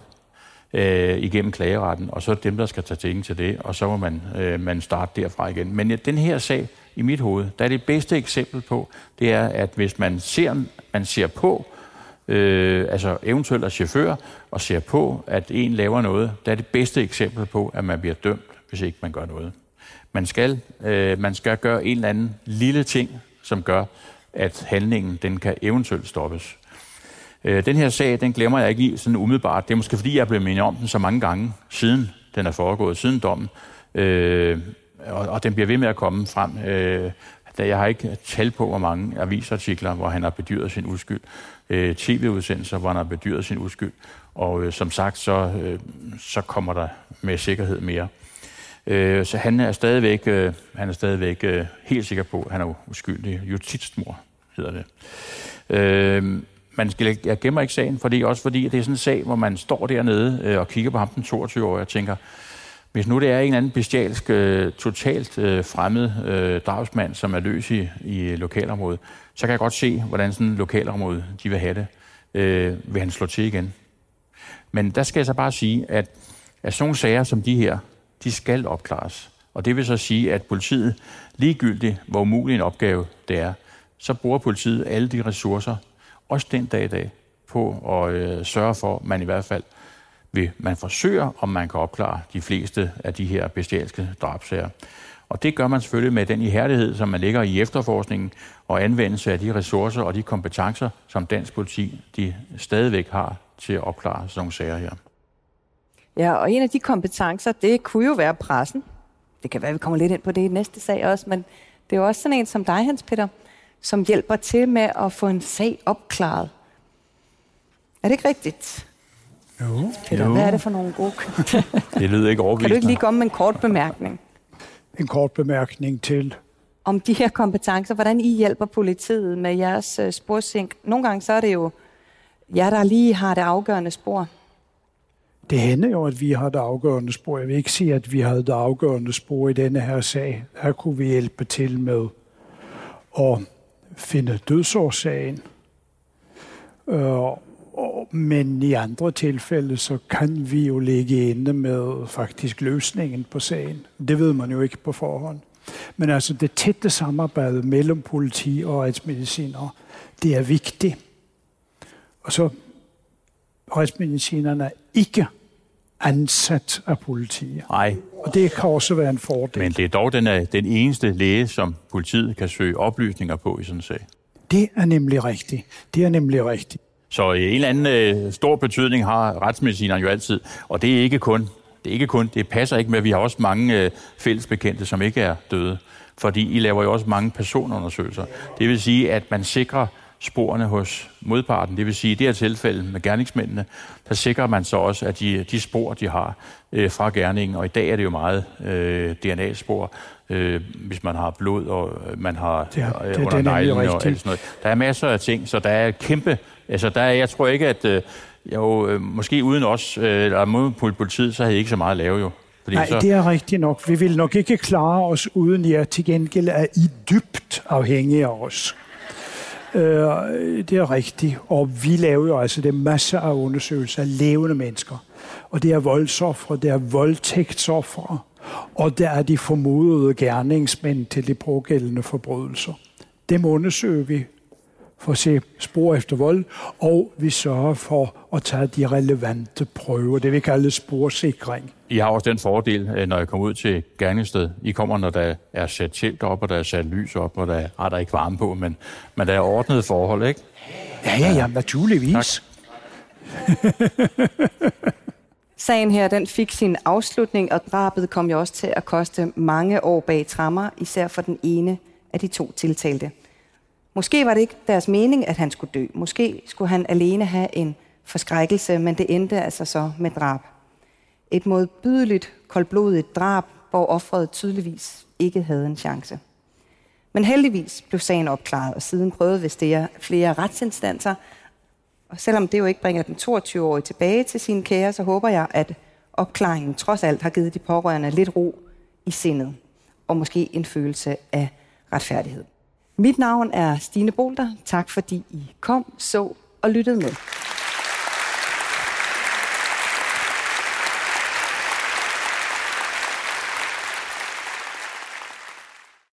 øh, igennem klageretten, og så er det dem, der skal tage ting til det, og så må man, øh, man starte derfra igen. Men ja, den her sag i mit hoved, der er det bedste eksempel på, det er, at hvis man ser, man ser på, øh, altså eventuelt er chauffør, og ser på, at en laver noget, der er det bedste eksempel på, at man bliver dømt, hvis ikke man gør noget. Man skal, øh, man skal gøre en eller anden lille ting, som gør, at handlingen den kan eventuelt stoppes. Øh, den her sag, den glemmer jeg ikke i sådan umiddelbart. Det er måske fordi, jeg er blevet mindet om den så mange gange, siden den er foregået, siden dommen. Øh, og, og den bliver ved med at komme frem. Øh, da jeg har ikke tal på, hvor mange avisartikler, hvor han har bedyret sin uskyld. Øh, TV-udsendelser, hvor han har bedyret sin uskyld. Og øh, som sagt, så, øh, så kommer der med sikkerhed mere. Øh, så han er stadigvæk, øh, han er stadigvæk øh, helt sikker på, at han er uskyldig. Justitsmor hedder det. Øh, man skal, jeg gemmer ikke sagen, fordi, også fordi det er sådan en sag, hvor man står dernede øh, og kigger på ham den 22-årige og tænker, hvis nu det er en eller anden bestialsk, øh, totalt øh, fremmed øh, drabsmand, som er løs i, i lokalområdet, så kan jeg godt se, hvordan sådan en lokalområde de vil have det. Øh, vil han slå til igen? Men der skal jeg så bare sige, at, at sådan nogle sager som de her, de skal opklares. Og det vil så sige, at politiet, ligegyldigt hvor umulig en opgave det er, så bruger politiet alle de ressourcer, også den dag i dag, på at øh, sørge for, at man i hvert fald vil, man forsøger, om man kan opklare de fleste af de her bestialske drabsager. Og det gør man selvfølgelig med den ihærdighed, som man lægger i efterforskningen og anvendelse af de ressourcer og de kompetencer, som dansk politi de stadigvæk har til at opklare sådan nogle sager her. Ja, og en af de kompetencer, det kunne jo være pressen. Det kan være, at vi kommer lidt ind på det i næste sag også, men det er jo også sådan en som dig, Hans Peter, som hjælper til med at få en sag opklaret. Er det ikke rigtigt? Jo. Peter, Jo. hvad er det for nogle gode... Det lyder ikke kan overbevisende. du ikke lige komme med en kort bemærkning En kort bemærkning til. om de her kompetencer? Hvordan I hjælper politiet med jeres uh, sporsink? Nogle gange så er det jo jer, der lige har det afgørende spor. Det hænder jo, at vi har det afgørende spor. Jeg vil ikke sige, at vi havde det afgørende spor i denne her sag. Her kunne vi hjælpe til med at finde dødsårsagen. Øh, og- men i andre tilfælde, så kan vi jo ligge inde med faktisk løsningen på sagen. Det ved man jo ikke på forhånd. Men altså det tætte samarbejde mellem politi og retsmedicinere, det er vigtigt. Og så retsmedicinerne er ikke ansat af politiet. Nej, Og det kan også være en fordel. men det er dog den, er den eneste læge, som politiet kan søge oplysninger på i sådan en sag. Det er nemlig rigtigt. Det er nemlig rigtigt. Så øh, en eller anden øh, stor betydning har retsmedicineren jo altid, og det er ikke kun, det er ikke kun, det passer ikke med, vi har også mange øh, fællesbekendte, som ikke er døde, fordi I laver jo også mange personundersøgelser. Det vil sige, at man sikrer sporene hos modparten. Det vil sige, i det her tilfælde med gerningsmændene, der sikrer man så også, at de, de spor, de har øh, fra gerningen, og i dag er det jo meget øh, DNA-spor, øh, hvis man har blod, og man har Ja, øh, det- under er neglen og alt sådan noget. Der er masser af ting, så der er kæmpe... Altså, der er, jeg tror ikke, at... Øh, jo, øh, måske uden os, øh, eller mod politiet, så havde I ikke så meget at lave jo. Fordi Nej, så, det er rigtigt nok. Vi vil nok ikke klare os uden jer. Til gengæld er I dybt afhængige af os. Øh, det er rigtigt. Og vi laver jo altså det masser af undersøgelser af levende mennesker. Og det er voldsoffre, det er voldtægtsoffre, og der er de formodede gerningsmænd til de pågældende forbrydelser. Dem undersøger vi for at se spor efter vold, og vi sørger for at tage de relevante prøver, det vi kalder sporsikring. I har også den fordel, øh, når I kommer ud til gerningssted. I kommer, når der er sat telt op, og der er sat lys op, og der er, ah, der er ikke varme på, men, men der er ordnede forhold, ikke? Ja, ja, ja, naturligvis. Sagen her, den fik sin afslutning, og drabet kom jo også til at koste mange år bag trammer, især for den ene af de to tiltalte. Måske var det ikke deres mening, at han skulle dø. Måske skulle han alene have en forskrækkelse, men det endte altså så med drab. Et modbydeligt, koldblodigt drab, hvor offeret tydeligvis ikke havde en chance. Men heldigvis blev sagen opklaret, og siden prøvede Vestea flere retsinstanser. Og selvom det jo ikke bringer den 22-årige tilbage til sine kære, så håber jeg, at opklaringen trods alt har givet de pårørende lidt ro i sindet, og måske en følelse af retfærdighed. Mit navn er Stine Bolter. Tak fordi I kom, så og lyttede med.